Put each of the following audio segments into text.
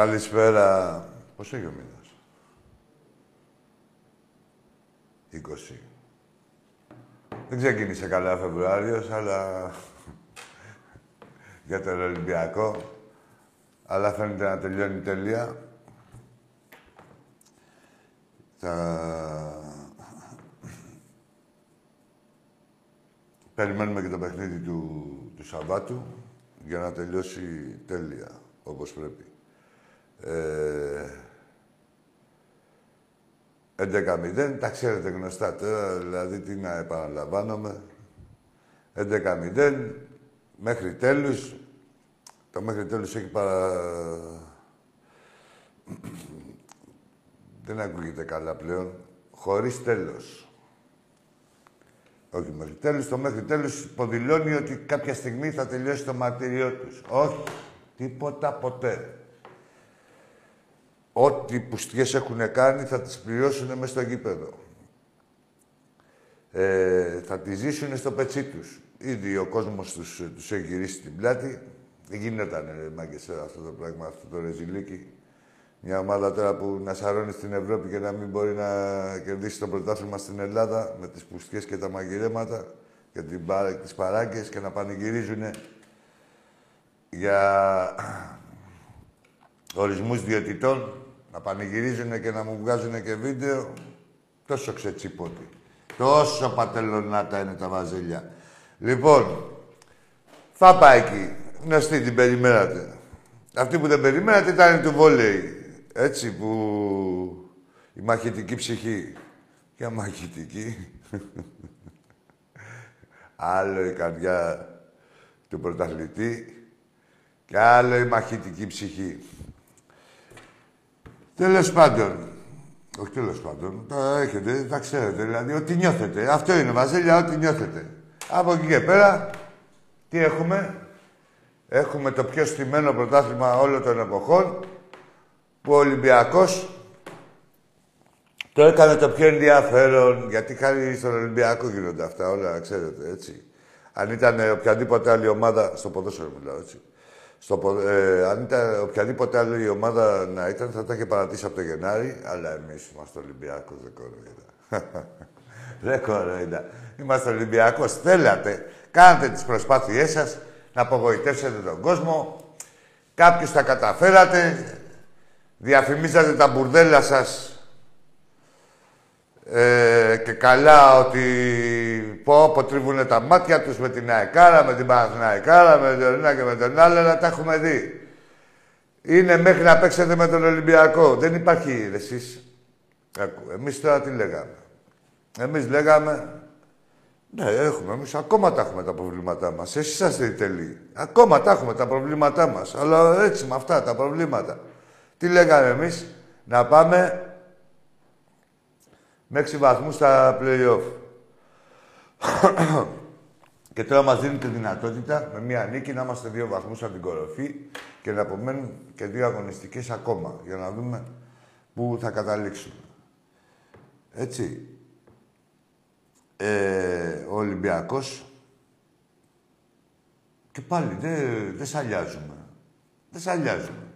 Καλησπέρα. Πόσο έχει ο μήνας; 20. Δεν ξεκίνησε καλά Φεβρουάριος, αλλά για τον Ολυμπιακό. Αλλά φαίνεται να τελειώνει τελεία. Θα... Περιμένουμε και το παιχνίδι του, του Σαββάτου για να τελειώσει τέλεια, όπως πρέπει. Ε, 11-0, τα ξέρετε γνωστά τώρα, δηλαδή τι να επαναλαμβάνομαι. 11-0, μέχρι τέλους. Το μέχρι τέλους έχει παρα... Δεν ακούγεται καλά πλέον. Χωρίς τέλος. Όχι μέχρι τέλους. Το μέχρι τέλους υποδηλώνει ότι κάποια στιγμή θα τελειώσει το μαρτύριό τους. Όχι. Τίποτα ποτέ. Ό,τι πουστιές έχουν κάνει θα τις πληρώσουν μέσα στο γήπεδο. Ε, θα τις ζήσουν στο πετσί τους. Ήδη ο κόσμος τους, τους έχει γυρίσει την πλάτη. Δεν γινόταν, ρε, μάγκες, αυτό το πράγμα, αυτό το ρεζιλίκι. Μια ομάδα τώρα που να σαρώνει στην Ευρώπη και να μην μπορεί να κερδίσει το πρωτάθλημα στην Ελλάδα με τις πουστιές και τα μαγειρέματα και τις παράγκες και να πανηγυρίζουν για ορισμούς διαιτητών, να πανηγυρίζουν και να μου βγάζουν και βίντεο, τόσο ξετσιπότη. Τόσο πατελονάτα είναι τα βαζέλια. Λοιπόν, θα πάει εκεί. Γνωστή την περιμένατε. Αυτή που δεν περιμένατε ήταν του βόλεϊ. Έτσι που η μαχητική ψυχή. Και μαχητική. άλλο η καρδιά του πρωταθλητή και άλλο η μαχητική ψυχή. Τέλος πάντων. Όχι τέλος πάντων. Τα έχετε, τα ξέρετε. Δηλαδή, ό,τι νιώθετε. Αυτό είναι, Βαζέλια, ό,τι νιώθετε. Από εκεί και πέρα, τι έχουμε; Έχουμε το πιο στημένο πρωτάθλημα όλων των εποχών, που ο Ολυμπιακός το έκανε το πιο ενδιαφέρον, γιατί χάρη στον Ολυμπιακό γίνονται αυτά όλα, ξέρετε, έτσι. Αν ήταν οποιαδήποτε άλλη ομάδα, στο ποδόσφαιρο μιλάω, έτσι. Στο, ε, αν ήταν οποιαδήποτε άλλη ομάδα να ήταν, θα τα είχε παρατήσει από το Γενάρη, αλλά εμείς είμαστε Ολυμπιακός, δεν κοροϊδά. δεν κοροϊδά. Είμαστε Ολυμπιακός. Θέλατε, κάντε τις προσπάθειές σας να απογοητεύσετε τον κόσμο. Κάποιους τα καταφέρατε, διαφημίζατε τα μπουρδέλα σας ε, και καλά ότι πω, πω τρίβουνε τα μάτια τους με την Αεκάρα, με την Παναθηναϊκάρα, με τον ένα και με τον άλλο, αλλά τα έχουμε δει. Είναι μέχρι να παίξετε με τον Ολυμπιακό. Δεν υπάρχει εσείς. Εμείς τώρα τι λέγαμε. Εμείς λέγαμε, ναι, έχουμε. Εμείς ακόμα τα έχουμε τα προβλήματά μας. Εσείς είσαστε οι τελείοι. Ακόμα τα έχουμε τα προβλήματά μας. Αλλά έτσι με αυτά τα προβλήματα. Τι λέγαμε εμείς, να πάμε με 6 βαθμούς στα play-off. και τώρα μας δίνει τη δυνατότητα με μία νίκη να είμαστε δύο βαθμούς από την κοροφή και να απομένουν και δύο αγωνιστικές ακόμα για να δούμε πού θα καταλήξουμε. Έτσι. Ε, ο Ολυμπιακός και πάλι δεν δε σαλιάζουμε. Δεν σαλιάζουμε.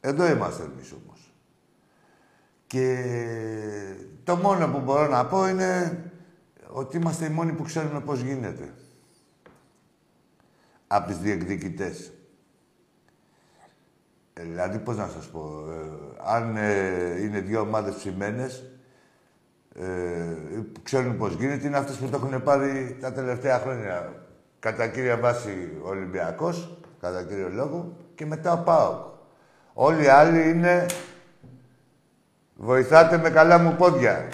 Εδώ είμαστε εμείς όμως. Και το μόνο που μπορώ να πω είναι ότι είμαστε οι μόνοι που ξέρουμε πώς γίνεται. Από τις διεκδικητές. Ε, δηλαδή, πώς να σας πω, ε, αν ε, είναι δύο ομάδες ψημένες, ε, που ξέρουν πώς γίνεται, είναι αυτές που το έχουν πάρει τα τελευταία χρόνια. Κατά κύρια βάση ο Ολυμπιακός, κατά κύριο λόγο, και μετά ο ΠΑΟΚ. Όλοι οι άλλοι είναι Βοηθάτε με καλά μου πόδια.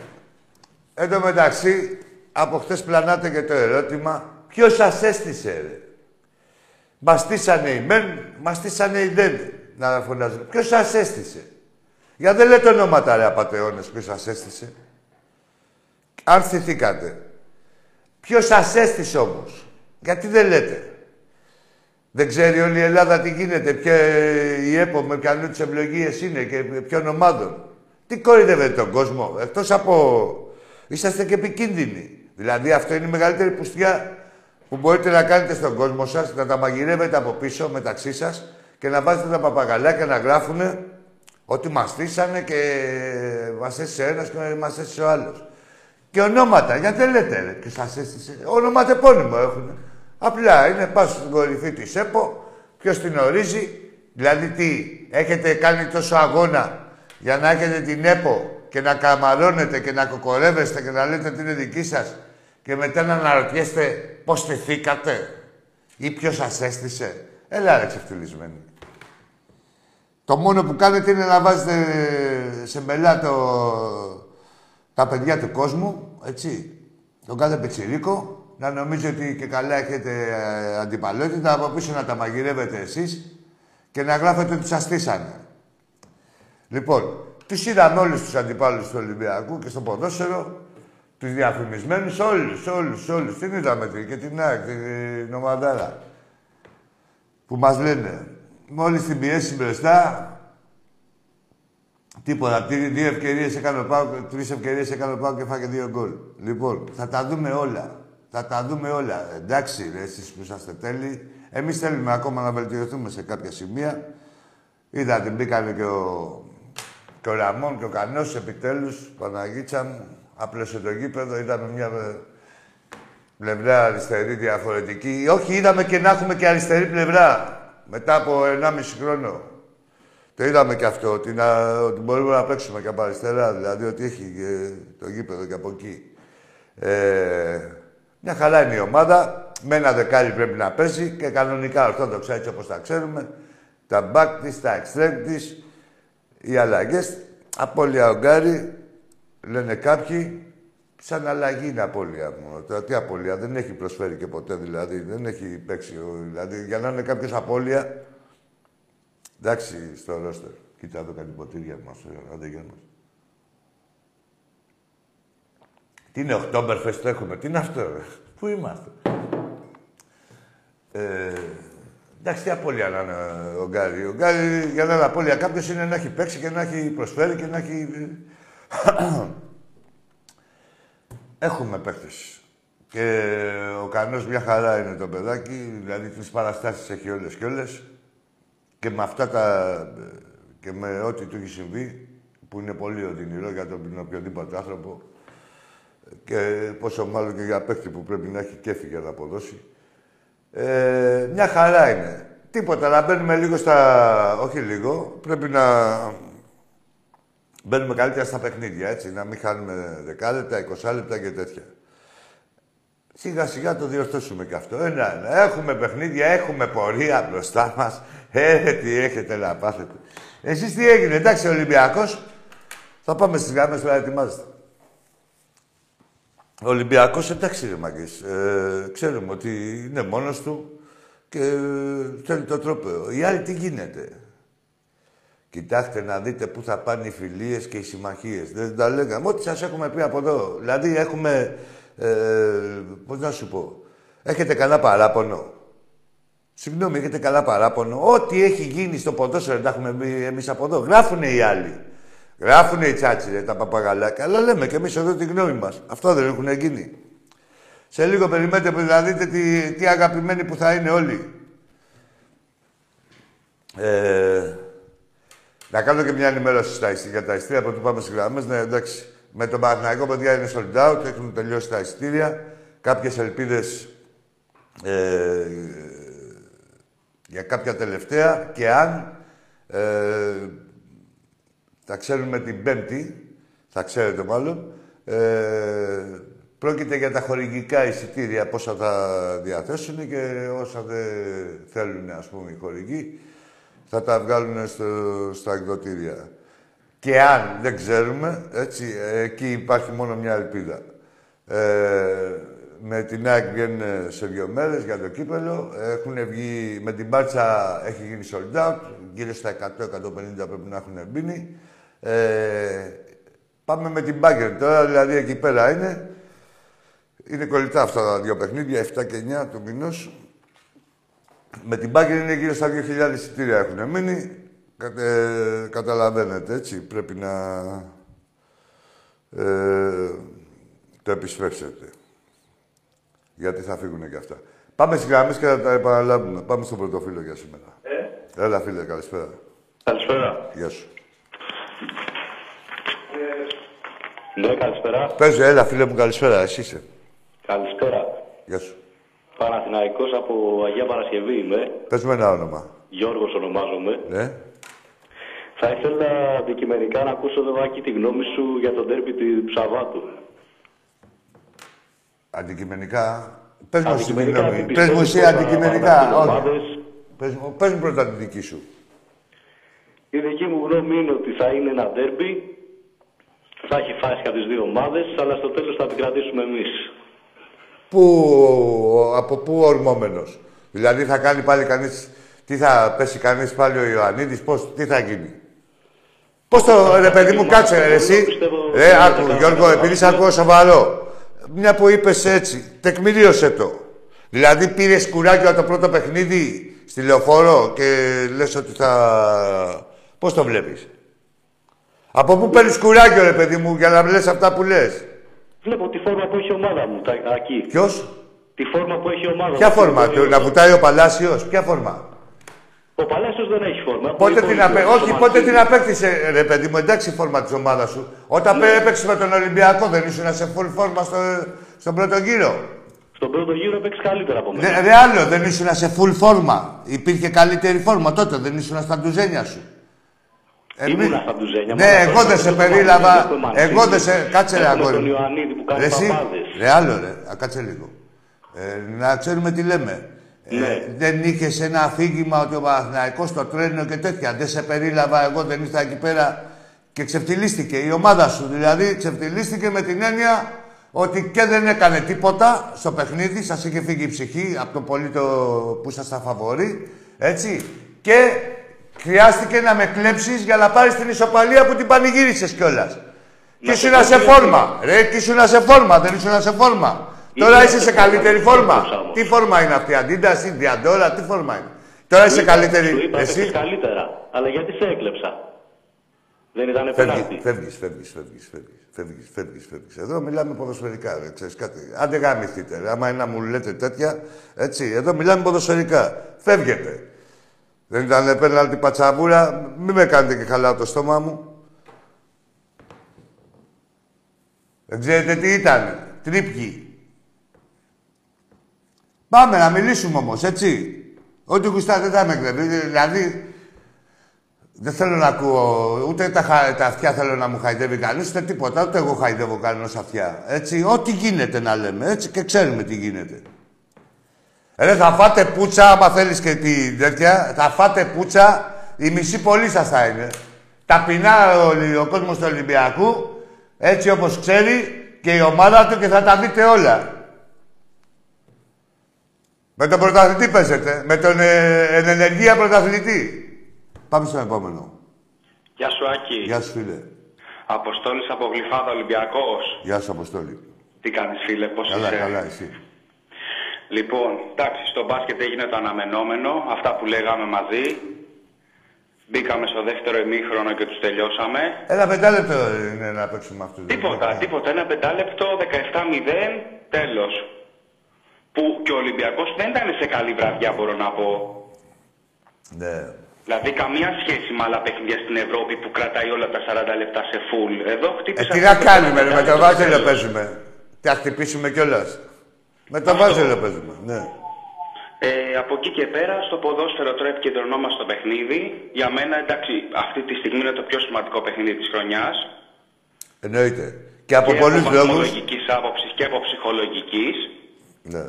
Εν τω μεταξύ, από χθες πλανάτε και το ερώτημα, ποιος σας έστησε, ρε; Μας στήσανε οι μεν, μας στήσανε οι δεν. Να φωνάζουν. Ποιος σας έστησε; Για δεν λέτε ονόματα, ρε απαταιώνες, ποιος σας έστησε. Αν θυμηθήκατε. Ποιος σας έστησε όμως; Γιατί δεν λέτε; Δεν ξέρει όλη η Ελλάδα τι γίνεται, ποια η ΕΠΟ με ποιανού τι ευλογίε είναι και ποιον ομάδων. Τι κορυδεύετε τον κόσμο, εκτός από... Είσαστε και επικίνδυνοι. Δηλαδή αυτό είναι η μεγαλύτερη πουστιά που μπορείτε να κάνετε στον κόσμο σας, να τα μαγειρεύετε από πίσω μεταξύ σας και να βάζετε τα παπαγαλάκια να γράφουν ότι μας στήσανε και μας έστησε ένας και μας έστησε ο άλλος. Και ονόματα, γιατί δεν λέτε ρε, και σας έστησε. Ονοματεπώνυμο έχουν. Απλά είναι πάνω στην κορυφή της ΕΠΟ, ποιος την ορίζει. Δηλαδή τι, έχετε κάνει τόσο αγώνα για να έχετε την ΕΠΟ και να καμαρώνετε και να κοκορεύεστε και να λέτε ότι είναι δική σας και μετά να αναρωτιέστε πώς στηθήκατε ή ποιος σας έστησε. Έλα ρε ξεφτυλισμένοι. Το μόνο που κάνετε είναι να βάζετε σε μπελά το... τα παιδιά του κόσμου, έτσι. Τον κάθε πετσιρίκο, να νομίζει ότι και καλά έχετε ε, αντιπαλότητα, από πίσω να τα μαγειρεύετε εσείς και να γράφετε ότι σας στήσανε. Λοιπόν, του είδαμε όλους τους αντιπάλους του Ολυμπιακού και στο ποδόσφαιρο, τους διαφημισμένους, όλους, όλους, όλους. Την είδαμε και την ΑΕΚ, την ομαδάρα. Που μας λένε, μόλις την πιέσει μπροστά, τίποτα. Δύο ευκαιρίες έκανε ο Πάο, τρεις ευκαιρίες έκανε ο Πάο και φάγε δύο γκολ. Λοιπόν, θα τα δούμε όλα. Θα τα δούμε όλα. Εντάξει, εσείς που είσαστε τέλειοι. Εμείς θέλουμε ακόμα να βελτιωθούμε σε κάποια σημεία. Είδατε, μπήκανε και ο και ο Ραμόν και ο Κανός επιτέλους, Παναγίτσα μου, απλώσε το γήπεδο, είδαμε μια πλευρά αριστερή διαφορετική. Όχι, είδαμε και να έχουμε και αριστερή πλευρά μετά από 1,5 χρόνο. Το είδαμε και αυτό, ότι, να, ότι μπορούμε να παίξουμε και από αριστερά, δηλαδή ότι έχει και το γήπεδο και από εκεί. Ε, μια χαρά είναι η ομάδα. Με ένα δεκάρι πρέπει να παίζει και κανονικά ορθόδοξα έτσι όπως τα ξέρουμε. Τα back της, τα extreme της, οι αλλαγές. Απόλυα ογκάρι, λένε κάποιοι, σαν αλλαγή είναι απώλεια μου. Τώρα τι απώλεια, δεν έχει προσφέρει και ποτέ δηλαδή, δεν έχει παίξει. Δηλαδή για να είναι κάποιος απώλεια. Εντάξει, στο ρόστερ. Κοίτα εδώ κάτι ποτήρια μας, άντε για μας. Τι είναι, Οκτώμπερ το έχουμε, τι είναι αυτό, ρε. Πού είμαστε. Ε, Εντάξει, τι απώλεια να είναι ο Γκάρι. Ο Γκάρι για να είναι απώλεια κάποιος είναι να έχει παίξει και να έχει προσφέρει και να έχει. Έχουμε παίχτε. Και ο Κανό μια χαρά είναι το παιδάκι, δηλαδή τις παραστάσεις έχει όλες και όλες. Και με αυτά τα. και με ό,τι του έχει συμβεί, που είναι πολύ οδυνηρό για τον οποιοδήποτε άνθρωπο, και πόσο μάλλον και για παίχτη που πρέπει να έχει κέφι για να αποδώσει. Ε, μια χαρά είναι. Τίποτα, να μπαίνουμε λίγο στα... Όχι λίγο, πρέπει να μπαίνουμε καλύτερα στα παιχνίδια, έτσι. Να μην χάνουμε δεκάλεπτα, εικοσάλεπτα και τέτοια. Σιγά σιγά το διορθώσουμε και αυτό. Ένα, ένα. Έχουμε παιχνίδια, έχουμε πορεία μπροστά μας. Ε, τι έχετε να πάθετε. Εσείς τι έγινε, εντάξει, Ολυμπιακός. Θα πάμε στις γραμμές τώρα, ετοιμάζεστε. Ο Ολυμπιακός, εντάξει, ρε μαγκές. Ε, ξέρουμε ότι είναι μόνος του και θέλει το τρόπο. Οι άλλοι τι γίνεται; Κοιτάξτε να δείτε πού θα πάνε οι φιλίες και οι συμμαχίες. Δεν τα λέγαμε. Ό,τι σας έχουμε πει από εδώ. Δηλαδή έχουμε. Ε, Πώς να σου πω. Έχετε καλά παράπονο. Συγγνώμη, έχετε καλά παράπονο. Ό,τι έχει γίνει στο ποδόσφαιρο, τα έχουμε πει εμείς από εδώ. Γράφουν οι άλλοι. Γράφουνε οι τσάτσι, τα παπαγαλάκια, αλλά λέμε και εμείς εδώ τη γνώμη μας. Αυτό δεν έχουν γίνει. Σε λίγο περιμένετε που θα δείτε τι, τι αγαπημένοι που θα είναι όλοι. Ε, να κάνω και μια ενημέρωση στα ειστήρια, για τα ειστήρια από το πάμε στις γραμμές. Ναι, εντάξει. Με τον Παναθηναϊκό, παιδιά, είναι sold out, έχουν τελειώσει τα ειστήρια. Κάποιες ελπίδες ε, για κάποια τελευταία και αν ε, θα ξέρουμε την Πέμπτη, θα ξέρετε μάλλον, ε, πρόκειται για τα χορηγικά εισιτήρια, πόσα θα διαθέσουν και όσα δεν θέλουν, ας πούμε, οι χορηγοί, θα τα βγάλουν στο, στα εκδοτήρια. Και αν δεν ξέρουμε, έτσι, εκεί υπάρχει μόνο μια ελπίδα. Ε, με την ΑΕΚ βγαίνουν σε δύο μέρες για το κύπελο. Έχουν βγει, με την Μπάρτσα έχει γίνει sold out. Γύρω στα 100-150 πρέπει να έχουν μπει. Ε, πάμε με την Μπάγκερ τώρα, δηλαδή εκεί πέρα είναι. Είναι κολλητά αυτά τα δύο παιχνίδια, 7 και 9 του μηνός. Με την Μπάγκερ είναι γύρω στα 2.000 εισιτήρια έχουν μείνει. Ε, καταλαβαίνετε, έτσι. Πρέπει να ε, το επισπεύσετε. Γιατί θα φύγουν και αυτά. Πάμε στις γραμμές και θα τα επαναλάβουμε. Πάμε στο πρωτοφύλλο για σήμερα. Ε; Έλα, φίλε, καλησπέρα. Καλησπέρα. Γεια σου. Ναι, καλησπέρα. Παίζω, έλα, φίλε μου, καλησπέρα. Εσύ είσαι. Καλησπέρα. Γεια σου. Παναθηναϊκός από Αγία Παρασκευή είμαι. Πες με ένα όνομα. Γιώργος ονομάζομαι. Ναι. Θα ήθελα αντικειμενικά να ακούσω Δεβάκη τη γνώμη σου για τον τέρπι του Σαββάτου. Αντικειμενικά. Πες μου εσύ τη Αντικειμενικά, γνώμη. τι Πες μου πιστεύεις εσύ τώρα, αντικειμενικά. ανάμεσα στις Όχι. ομάδες. Πες μου, πες μου πρώτα τη δική σου. Η δική μου γνώμη είναι ότι θα είναι ένα τέρπι. Θα έχει φάσει από τις δύο ομάδες, αλλά στο τέλος θα επικρατήσουμε εμείς. Πού, από πού ορμόμενος; Δηλαδή θα κάνει πάλι κανείς, τι θα πέσει κανείς πάλι ο Ιωαννίδης, πώς, τι θα γίνει; Πώς το, ρε παιδί μου, κάτσε ρε, εσύ. Πιστεύω- Ρε, άκου, Γιώργο, επειδή σε ακούω σοβαρό. Μια που είπες έτσι, τεκμηρίωσε το. Δηλαδή πήρες κουράκι από το πρώτο παιχνίδι στη λεωφόρο και λες ότι θα... Πώς το βλέπεις; Από πού παίρνεις κουράκι, ρε παιδί μου, για να λες αυτά που λες; Βλέπω τη φόρμα που έχει η ομάδα μου, τα, εκεί. Ποιος, Τη φόρμα που έχει η ομάδα ποια μου. φόρμα, το, να βουτάει ο Παλάσιος, ποια φόρμα; Ο Παλάσιος δεν έχει φόρμα. Πότε Έχει την, φόρμα απέ... στο Όχι, πότε Μαρτσίνη. την απέκτησε, ρε παιδί μου, εντάξει η φόρμα της ομάδας σου. Όταν ναι. έπαιξε με τον Ολυμπιακό, δεν ήσουν σε full φόρμα στο... στον πρώτο γύρο; Στον πρώτο γύρο έπαιξε καλύτερα από μένα. Ρε, ρε άλλο, δεν ήσουν σε full φόρμα. Υπήρχε καλύτερη φόρμα τότε, δεν ήσουν στα ντουζένια σου. Ήμουνα στα ντουζένια. Ναι, μα εγώ τώρα δεν σε έχουμε τον περίλαβα. Μαντσίνη, έχουμε Εγώ δεν Μαντσίνη, σε. Κάτσε ρε, έχουμε αγόρι. τον μου. Ιωαννίδη που κάνει Ρε, εσύ, παπάδες. ρε, άλλο ρε. Α, κάτσε λίγο. Ε, να ξέρουμε τι λέμε. Ε, Ναι. δεν είχες ένα αφήγημα ότι ο Παναθηναϊκός στο τρένο και τέτοια. Δεν σε περίλαβα, εγώ δεν ήρθα εκεί πέρα και ξεφτυλίστηκε η ομάδα σου. Δηλαδή ξεφτυλίστηκε με την έννοια ότι και δεν έκανε τίποτα στο παιχνίδι, σας είχε φύγει η ψυχή από το πολύ το που ήσασταν φαβορεί, έτσι. Και χρειάστηκε να με κλέψεις για να πάρεις την ισοπαλία που την πανηγύρισες κιόλας. Και σε ήσουν σε πω, φόρμα. Ρε, και ήσουν σε φόρμα, δεν ήσουν σε φόρμα. Ήμουν Τώρα σε είσαι σε φόρμα, καλύτερη δεν φόρμα. έκλεψα όμως. Τι φόρμα είναι αυτή, Αντίντας ή Διαντόρα, τι φόρμα είναι. Τώρα είσαι Σου είπα- καλύτερη. Σου είπα, Εσύ; έπαιξες καλύτερα. Αλλά γιατί σε έκλεψα; Δεν ήταν Φεύγεις, πέναλτι. φεύγεις, φεύγεις, φεύγεις, φεύγεις, φεύγεις, φεύγεις, φεύγεις. Εδώ μιλάμε ποδοσφαιρικά, ρε, ξέρεις κάτι. Άντε γάμηθείτε, ρε. Άμα είναι να μου λέτε τέτοια, έτσι. Εδώ μιλάμε ποδοσφαιρικά. Φεύγετε. Δεν ήταν πέναλτι πατσαβούρα. Μην με κάνετε και χαλάω το στόμα μου. Δεν ξέρετε τι ήταν. Τρίπκι. Πάμε να μιλήσουμε όμως, έτσι. Ό,τι γουστάτε δεν θα με κρεβεί. Δηλαδή, δεν θέλω να ακούω, ούτε τα, χα- τα αυτιά θέλω να μου χαϊδεύει κανείς, ούτε τίποτα, ούτε εγώ χαϊδεύω κανένας αυτιά. Έτσι, ό,τι γίνεται να λέμε, έτσι, και ξέρουμε τι γίνεται. Ρε, θα φάτε πουτσα, άμα θέλεις και τη τέτοια, θα φάτε πουτσα, η μισή πολύ σας θα είναι. Ταπεινά ο, ο κόσμος του Ολυμπιακού, έτσι όπως ξέρει, και η ομάδα του και θα τα δείτε όλα. Με τον πρωταθλητή παίζετε, με τον ε, εν ενεργεία πρωταθλητή. Πάμε στον επόμενο. Γεια σου Άκη. Γεια σου, φίλε. Αποστόλης από Γλυφάδα Ολυμπιακός. Γεια σου, Αποστόλη. Τι κάνεις φίλε, πώς Καλά, είσαι; καλά, εσύ. Λοιπόν, εντάξει, στο μπάσκετ έγινε το αναμενόμενο, αυτά που λέγαμε μαζί. Μπήκαμε στο δεύτερο ημίχρονο και τους τελειώσαμε. Ένα πεντάλεπτο είναι να παίξουμε αυτούς. Τίποτα, τίποτα. Ένα πεντάλεπτο, 17-0, τέλος. Που και ο Ολυμπιακός δεν ήταν σε καλή βραδιά, μπορώ να πω. Ναι. Δηλαδή, καμία σχέση με άλλα παιχνίδια στην Ευρώπη που κρατάει όλα τα 40 λεπτά σε full. Εδώ Ε, χτύπησα. τι αυτό να το κάνουμε, ρε, με πεντάλεπτο το και βάζελο τέλος. παίζουμε. Τι θα χτυπήσουμε κιόλας. Με το Αυτό. βάζελο παίζουμε, ναι. Ε, από εκεί και πέρα, στο ποδόσφαιρο τώρα επικεντρωνόμαστε στο παιχνίδι. Για μένα, εντάξει, αυτή τη στιγμή είναι το πιο σημαντικό παιχνίδι της χρονιάς. Εννοείται. Και από και πολλούς από λόγους. βαθμολογικής άποψης και από ψυχολογικής. Ναι.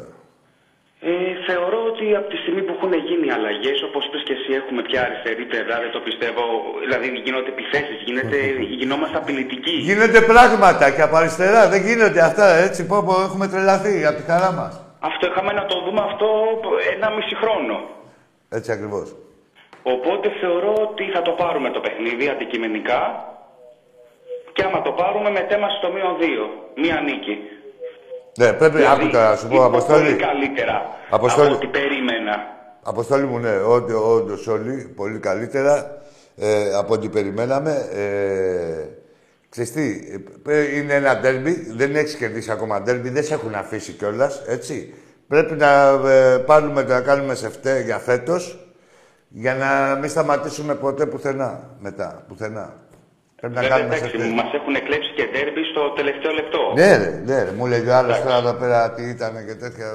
Ε, θεωρώ ότι από τη στιγμή που έχουν γίνει αλλαγές, όπως είπες και εσύ, έχουμε πια αριστερή πλευρά, δεν το πιστεύω. Δηλαδή γίνονται επιθέσεις, γίνεται, γινόμαστε απειλητικοί. Γίνονται πράγματα και από αριστερά. Δεν γίνονται αυτά έτσι. Πω, πω, έχουμε τρελαθεί από τη χαρά μας. Αυτό είχαμε να το δούμε αυτό ένα μισή χρόνο. Έτσι ακριβώς. Οπότε θεωρώ ότι θα το πάρουμε το παιχνίδι αντικειμενικά και άμα το πάρουμε μετέμαστε στο μείον 2. Μία νίκη. Ναι, πρέπει Δηλαδή, άκου τώρα να σου πω, είναι Αποστόλη. Πολύ καλύτερα Αποστόλη. από ό,τι περίμενα. Αποστόλη μου, ναι, όντως όντως όλοι πολύ καλύτερα ε, από ό,τι περιμέναμε. Ε, ξέρεις τι, ε, είναι ένα ντέρμπι, δεν έχεις κερδίσει ακόμα ντέρμπι, δεν σε έχουν αφήσει κιόλας, έτσι. Πρέπει να ε, πάρουμε, να κάνουμε σε φταί για φέτος, Για να μην σταματήσουμε ποτέ πουθενά μετά. Πουθενά. Πρέπει να Βέβαια, κάνουμε εντάξει, σε μας έχουν εκλέψει και ντέρμπι στο τελευταίο λεπτό. Ναι, ρε, ναι, ρε. Μου λέγει ο άλλος τώρα εδώ πέρα τι ήταν και τέτοια.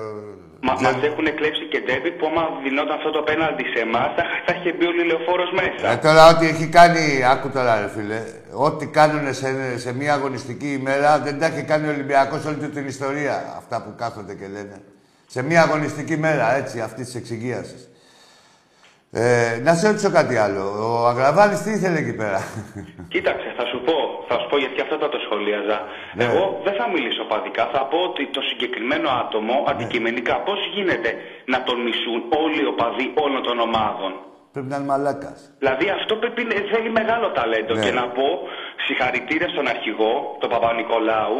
Μα Δεν- μας έχουν εκλέψει και ντέρμπι που άμα δινόταν αυτό το πέναλτι σε εμάς θα, θα είχε μπει ο Λιλεοφόρος μέσα. Ε, τώρα ό,τι έχει κάνει, άκου τώρα ρε φίλε, ό,τι κάνουν σε, σε μια αγωνιστική ημέρα δεν τα έχει κάνει ο Ολυμπιακός όλη του την ιστορία. Αυτά που κάθονται και λένε. Σε μια αγωνιστική μέρα, έτσι, αυτής της εξυγίασης. Ε, να σε ρωτήσω κάτι άλλο. Ο Αγραβάνης τι ήθελε εκεί πέρα; Κοίταξε, θα σου πω, θα σου πω γιατί αυτό θα το σχολίαζα. Ναι. Εγώ δεν θα μιλήσω παδικά, θα πω ότι το συγκεκριμένο άτομο αντικειμενικά πώς γίνεται να τον μισούν όλοι οι οπαδοί όλων των ομάδων; Πρέπει να είναι μαλάκας. Δηλαδή αυτό πρέπει, να- θέλει μεγάλο ταλέντο. Ναι. Και να πω συγχαρητήρια στον αρχηγό, τον Παπα-Νικολάου,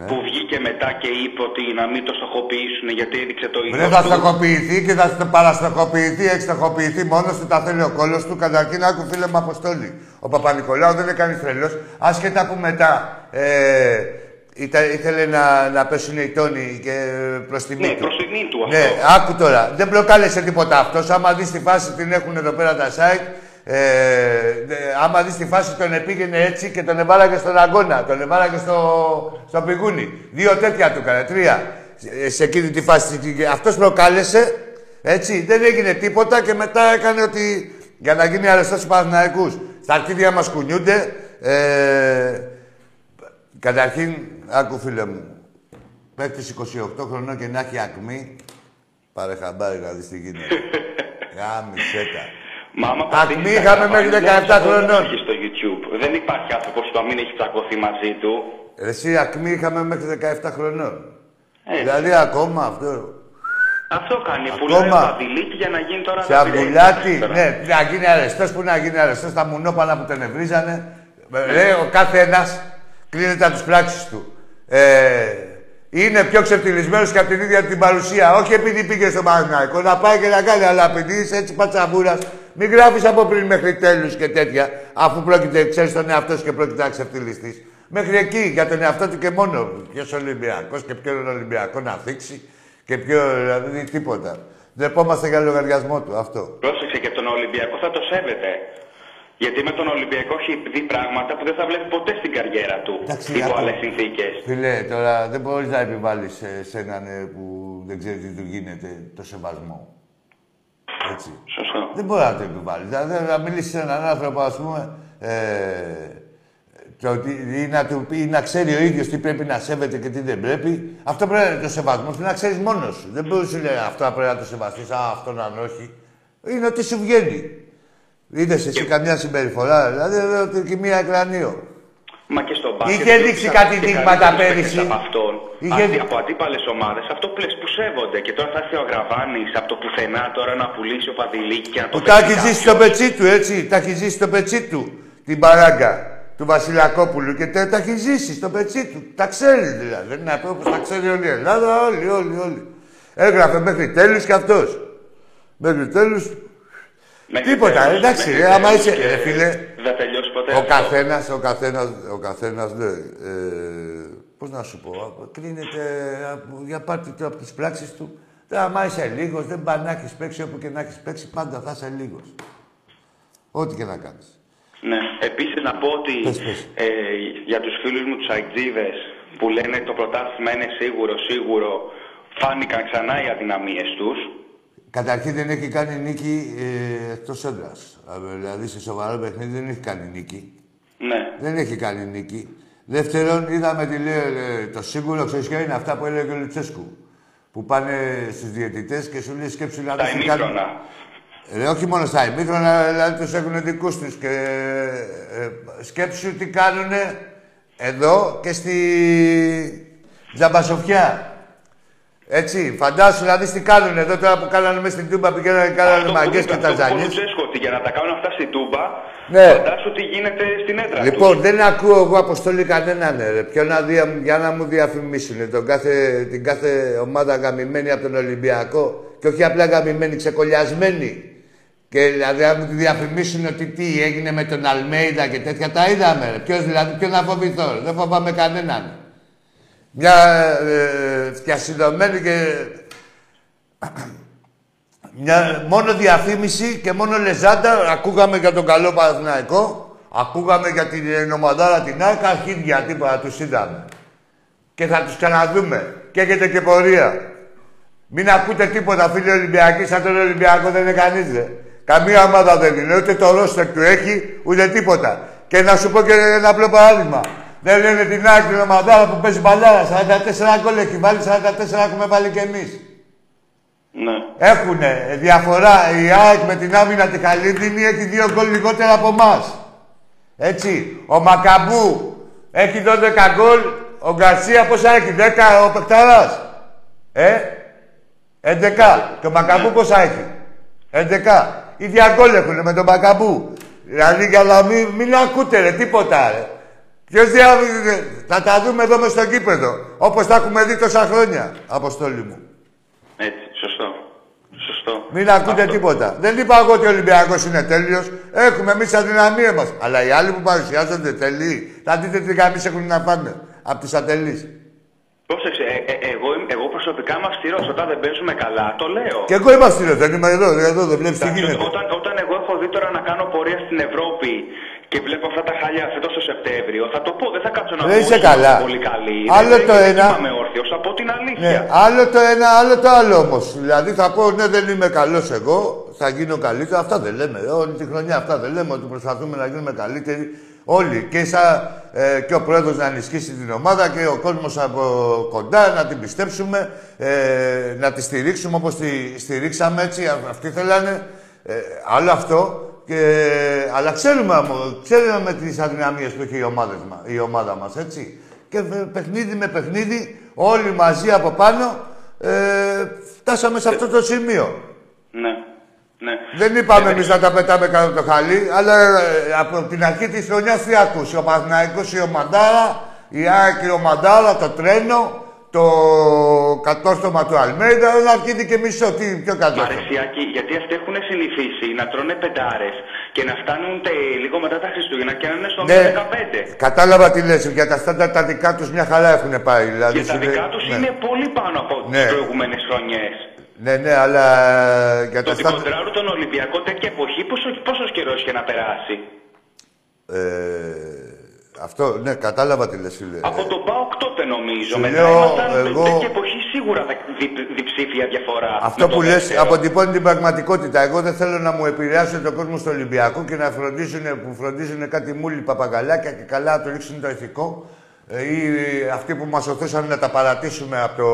Ναι. που βγήκε μετά και είπε ότι να μην το στοχοποιήσουν γιατί έδειξε το ίδιο. Δεν θα στοχοποιηθεί και θα στο παραστοχοποιηθεί, έχει στοχοποιηθεί μόνος του, τα θέλει ο κόλος του. Καταρχήν, άκου φίλε μου Αποστόλη. Ο Παπα-Νικολάου δεν είναι κανεί τρελός. Άσχετα που μετά ε, ήτα- ήθελε να, να πέσουν οι τόνοι και προς τιμή Ναι, του. προς τιμή του αυτό. Ναι, άκου τώρα. Δεν προκάλεσε τίποτα αυτός. Άμα δεις τη φάση την έχουν εδώ πέρα τα site. Ε, δε- άμα δεις τη φάση τον επήγαινε έτσι και τον εβάλαγε στον αγώνα. Τον εβάλαγε στο, στο πηγούνι. Δύο τέτοια του έκανε. Τρία. Σε, σε εκείνη τη φάση. Αυτός προκάλεσε. Έτσι. Δεν έγινε τίποτα και μετά έκανε ότι για να γίνει αρεστός στου Παναθηναϊκούς. Στα αρχίδια μας κουνιούνται. Ε, καταρχήν, άκου φίλε μου. Παίκτης 28 χρονών και να έχει ακμή. Πάρε χαμπάρι να δεις τι γίνεται. Γάμισε τα. Μα άμα Ακμή πατήσεις είχαμε τα μέχρι κανάλια, 17 δεν θα το χρονών. έχεις στο YouTube. Δεν υπάρχει άνθρωπος που να μην έχει τσακωθεί μαζί του. Εσύ ακμή είχαμε μέχρι 17 χρονών. Έτσι. Δηλαδή ακόμα αυτό. Αυτό κάνει. Ακόμα. Πουλάει το παντιλίκι για να γίνει τώρα. Σε να πειράζει αμπουλάτι, τώρα. ναι, να γίνει αρεστός, που να γίνει αρεστός, τα μουνόπανα που τον ευρίζανε. Λέει ο κάθε ένας κρίνεται από τις πράξεις του. Ε, είναι πιο ξεφτυλισμένος και από την ίδια την παρουσία. Όχι επειδή πήγε στο Παναγιώτο, να πάει και να κάνει, αλλά επειδή είσαι έτσι πατσαβούρας, μην γράφεις από πριν μέχρι τέλους και τέτοια, αφού πρόκειται, ξέρεις τον εαυτό σου και πρόκειται να ξεφτυλιστείς. Μέχρι εκεί, για τον εαυτό του και μόνο. Ποιος Ολυμπιακός και ποιον Ολυμπιακό να θίξει και ποιο, δηλαδή τίποτα. Δεν πόμαστε για λογαριασμό του αυτό. Πρόσεξε και τον Ολυμπιακό θα το σέβεται. Γιατί με τον Ολυμπιακό έχει δει πράγματα που δεν θα βλέπει ποτέ στην καριέρα του. Εντάξει, υπό άκου. άλλες συνθήκες. Φίλε, τώρα δεν μπορείς να επιβάλλεις σε, σε έναν ε, που δεν ξέρεις τι του γίνεται το σεβασμό. Έτσι. Σωστό. Δεν μπορεί να το επιβάλλεις. Δηλαδή, να μιλήσεις σε έναν άνθρωπο, ας πούμε, ε, το, ότι- ή, να του πει, ή να ξέρει ο ίδιος τι πρέπει να σέβεται και τι δεν πρέπει. Αυτό πρέπει να είναι το σεβασμός. Πρέπει να ξέρεις μόνος σου. Δεν μπορείς να σου λέει αυτό πρέπει να το σεβαστείς, α αυτό αν όχι. Είναι ότι σου βγαίνει. Είδες εσύ καμιά συμπεριφορά, δηλαδή εδώ ότι και μία εκρανίο. Μα και στον μπάσκετ. Είχε δείξει και κάτι και δείγματα καλύτερους πέρυσι. παίκτες Από αυτόν. Είχε- Αντί από αντίπαλες ομάδες, αυτό που λες που σέβονται. Και τώρα θα έρθει ο Αγραβάνη από το πουθενά τώρα να πουλήσει ο Παδηλίκη και να το Που τα παίξει έχει ζήσει κάποιος. στο πετσί του, έτσι. Τα έχει ζήσει στο πετσί του. Την παράγκα του Βασιλακόπουλου και τα, τα έχει ζήσει στο πετσί του. Τα ξέρει δηλαδή. Δεν είναι αυτό που τα ξέρει όλη η Ελλάδα, όλοι, όλοι, όλοι. Έγραφε μέχρι τέλους κι αυτός. Μέχρι τέλους. Μέχρι Τίποτα, τέλους, εντάξει, μέχρι ρε, άμα τέλους είσαι- και ρε, φίλε, Δεν τελειώσει ποτέ. Ο αυτό. καθένας, ο καθένας, ο καθένας λέει, ε, πώς να σου πω, α, κρίνεται από- για πάρτι του από τις πράξεις του. Τώρα, άμα είσαι λίγος, δεν πάει να έχεις παίξει όπου και να έχεις παίξει, πάντα θα είσαι λίγος. Ό,τι και να κάνεις. Ναι. Επίσης να πω ότι Πες, πες. Ε, για τους φίλους μου τους αιτζίδε που λένε το πρωτάθλημα είναι σίγουρο, σίγουρο, φάνηκαν ξανά οι αδυναμίες τους. Καταρχήν δεν έχει κάνει νίκη ε, εκτός έδρας. Α, Δηλαδή σε σοβαρό παιχνίδι δεν έχει κάνει νίκη. Ναι. Δεν έχει κάνει νίκη. Δεύτερον, είδαμε τι λέει, ε, το σίγουρο, ξέρεις ποιο είναι αυτά που έλεγε ο Λουτσέσκου. Που πάνε στους διαιτητές και σου λέει σκέψου να Τα δεις τι κάνει. ημίχρονα. Ε, όχι μόνο στα ημίχρονα, δηλαδή τους έχουν δικούς τους. Και ε, σκέψου τι κάνουνε εδώ και στη Τζαμπασοφιά. Έτσι, φαντάσου να δεις τι κάνουν εδώ τώρα που κάνανε μέσα στην Τούμπα, πηγαίνανε και κάνανε Αυτό που μαγκές είπε, και αυτό που είπε ο ταζανιές. Λουτσέσκο, ότι για να τα κάνουν αυτά στην Τούμπα, Ναι. φαντάσου τι γίνεται στην έδρα Λοιπόν, τους. δεν ακούω εγώ αποστολή κανέναν, ρε. Ποιο να δια... για να μου διαφημίσουν τον κάθε... την κάθε ομάδα γαμημένη από τον Ολυμπιακό. Και όχι απλά γαμημένη, ξεκολλιασμένη. Και δηλαδή να μου τη διαφημίσουν ότι τι έγινε με τον Αλμέιδα και τέτοια τα είδαμε. Ρε. Ποιος δηλαδή, ποιο να φοβηθώ. ρε. Δεν φοβάμαι κανέναν. Μια ε, διασυνδομένη και Μια, μόνο διαφήμιση και μόνο λεζάντα. Ακούγαμε για τον καλό Παναθηναϊκό. Ακούγαμε για την ομαδάρα την ΑΕΚ. Αρχίδια τίποτα τους είδαμε. Και θα τους ξαναδούμε. Και έχετε και πορεία. Μην ακούτε τίποτα, φίλοι Ολυμπιακοί, σαν τον Ολυμπιακό δεν είναι κανείς. Καμία ομάδα δεν είναι. Ούτε το ρόστερ του έχει, ούτε τίποτα. Και να σου πω και ένα απλό παράδειγμα. Δεν λένε την άκρη ομαδάρα που παίζει μπαλάρα. 44 γκολ έχει βάλει, 44 έχουμε βάλει κι εμείς. Ναι. Έχουν διαφορά. Η ΑΕΚ με την άμυνα τη Χαλίδινη έχει δύο γκολ λιγότερα από εμάς. Έτσι. Ο Μακαμπού έχει 12 γκολ. Ο Γκαρσία πόσα έχει, 10 ο Πεκταράς. Ε, 11. Και ο Μακαμπού πόσα έχει. 11. Ίδια γκολ έχουν με τον Μακαμπού. Δηλαδή για να μην, μην ακούτε ρε, τίποτα ρε. Ποιος δια... Θα τα δούμε εδώ μες στο κήπεδο. Όπως τα έχουμε δει τόσα χρόνια, Αποστόλη μου. Έτσι, σωστό. Σωστό. Μην ακούτε Αυτό. τίποτα. Δεν είπα εγώ ότι ο Ολυμπιακός είναι τέλειος. Έχουμε εμείς τι αδυναμίε μας. Αλλά οι άλλοι που παρουσιάζονται τέλειοι, θα δείτε τι γάμοι έχουν να πάνε από τους ατελείς. Πρόσεξε, ε, ε, εγώ, είμαι- εγώ προσωπικά είμαι αυστηρός. Όταν δεν παίζουμε καλά, το λέω. Και εγώ είμαι αυστηρός, δεν είμαι εδώ, εδώ δεν βλέπεις τι Εντάξει, γίνεται. Όταν, όταν εγώ έχω δει τώρα να κάνω πορεία στην Ευρώπη και βλέπω αυτά τα χάλια φέτο το Σεπτέμβριο, θα το πω, δεν θα κάτσω να Δεν πω είσαι ότι καλά. είμαστε πολύ καλή. Άλλο Δεν- το δεν ένα. Είμαι όρθιος, θα πω την αλήθεια. Ναι, άλλο το ένα, άλλο το άλλο όμως. Δηλαδή θα πω, ναι, δεν είμαι καλός εγώ, θα γίνω καλύτερο. Αυτά δεν λέμε. Όλη τη χρονιά αυτά δεν λέμε ότι προσπαθούμε να γίνουμε καλύτεροι. Όλοι. Και, σαν, ε, και ο πρόεδρος να ενισχύσει την ομάδα και ο κόσμος από κοντά να την πιστέψουμε, ε, να τη στηρίξουμε όπως τη στηρίξαμε έτσι. α- Αυτοί θέλανε. Ε, άλλο αυτό. Και, αλλά ξέρουμε, αμο- ξέρουμε τις αδυναμίες που έχει η, ομάδα, η ομάδα μας, έτσι. Και βε- παιχνίδι με παιχνίδι, όλοι μαζί από πάνω, ε, φτάσαμε σε αυτό το σημείο. Ναι. ναι. Δεν είπαμε Ε, εμείς να τα πετάμε κάτω το χαλί, αλλά ε, από την αρχή της χρονιάς τι ακούσει. Ο Παναθηναϊκός η Ομαντάρα, η Άκη η Ομαντάρα, το τρένο, το κατόρθωμα του Αλμέιδα, ένα αρχίδι και μισό. Τι πιο κατόρθωμα. Μαρεσιάκη, γιατί αυτοί έχουν συνηθίσει να τρώνε πεντάρες και να φτάνουν τε, λίγο μετά τα Χριστούγεννα και να είναι στο Ναι, 15. κατάλαβα τι λες. Για τα στάντα τα δικά τους μια χαρά έχουν πάει. Δηλαδή, Και τα σου δικά λέει- τους ναι. είναι πολύ πάνω από Ναι. τις προηγούμενες χρονιές. Ναι, ναι, αλλά ε, για Το τα ότι στάντα... κοντράρουν τον Ολυμπιακό τέτοια εποχή, πόσο, πόσος καιρός είχε να περάσει; Ε, αυτό, ναι, κατάλαβα τι λες, φίλε. Από τον ΠΑΟΚ τότε νομίζω. σου Μετά λέω, ήμασταν εγώ- τέτοια εποχή σίγουρα θα δι, διψήφια διαφορά. Αυτό με το που λες δεύτερο. αποτυπώνει την πραγματικότητα. Εγώ δεν θέλω να μου επηρεάσει τον κόσμο στο Ολυμπιακό και να φροντίσουν, που φροντίζουν κάτι μούλι παπαγαλάκια και καλά να το ρίξουν το ηθικό ε, ή αυτοί που μας οθούσαν να τα παρατήσουμε από το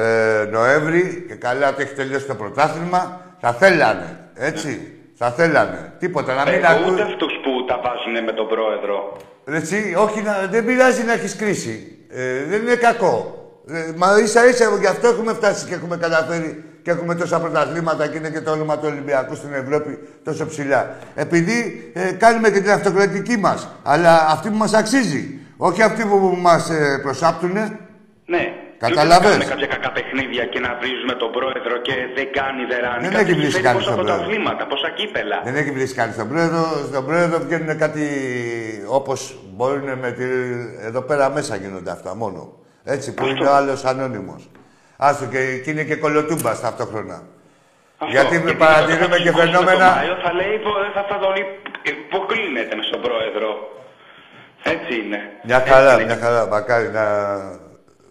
ε, Νοέμβρη και καλά ότι έχει τελειώσει το πρωτάθλημα. Θα θέλανε, έτσι. Θα θέλανε. Τίποτα, να μην Εγώ ακού... ούτε αυτούς που τα βάζουν με τον πρόεδρο. Έτσι, όχι, να, δεν πειράζει να έχεις κρίση. Ε, δεν είναι κακό. Ε, μα ίσα ίσα γι' αυτό έχουμε φτάσει και έχουμε καταφέρει και έχουμε τόσα πρωταθλήματα και είναι και το όνομα του Ολυμπιακού στην Ευρώπη τόσο ψηλά. Επειδή ε, κάνουμε και την αυτοκρατική μας. Αλλά αυτή που μας αξίζει. Όχι αυτή που μας ε, προσάπτουνε. Ναι. Καταλαβες; Και ούτε να κάνουμε κάποια κακά παιχνίδια και να βρίζουμε τον πρόεδρο και δεν κάνει, δεν ράνει. Δεν Κάποιος έχει βρίσει φέρει κανείς πόσα τον πρόεδρο. πρωταθλήματα, πόσα κύπελα. Δεν έχει βρει κανείς τον πρόεδρο. Στον πρόεδρο βγαίνουν κάτι όπως μπορούν με τη... Εδώ πέρα μέσα γίνονται αυτά μόνο. Έτσι που είναι ο άλλος ανώνυμος. Άστο και, και είναι και κολοτούμπα ταυτόχρονα. Αυτό. Γιατί Και παρατηρούμε όταν και θα σηκώσουμε φαινόμενα- Το Μάιο θα λέει πω- θα, θα τον υπ- υποκλίνεται με στον πρόεδρο. Έτσι είναι. Μια Έτσι χαρά, είναι. μια χαρά. Μακάρι να.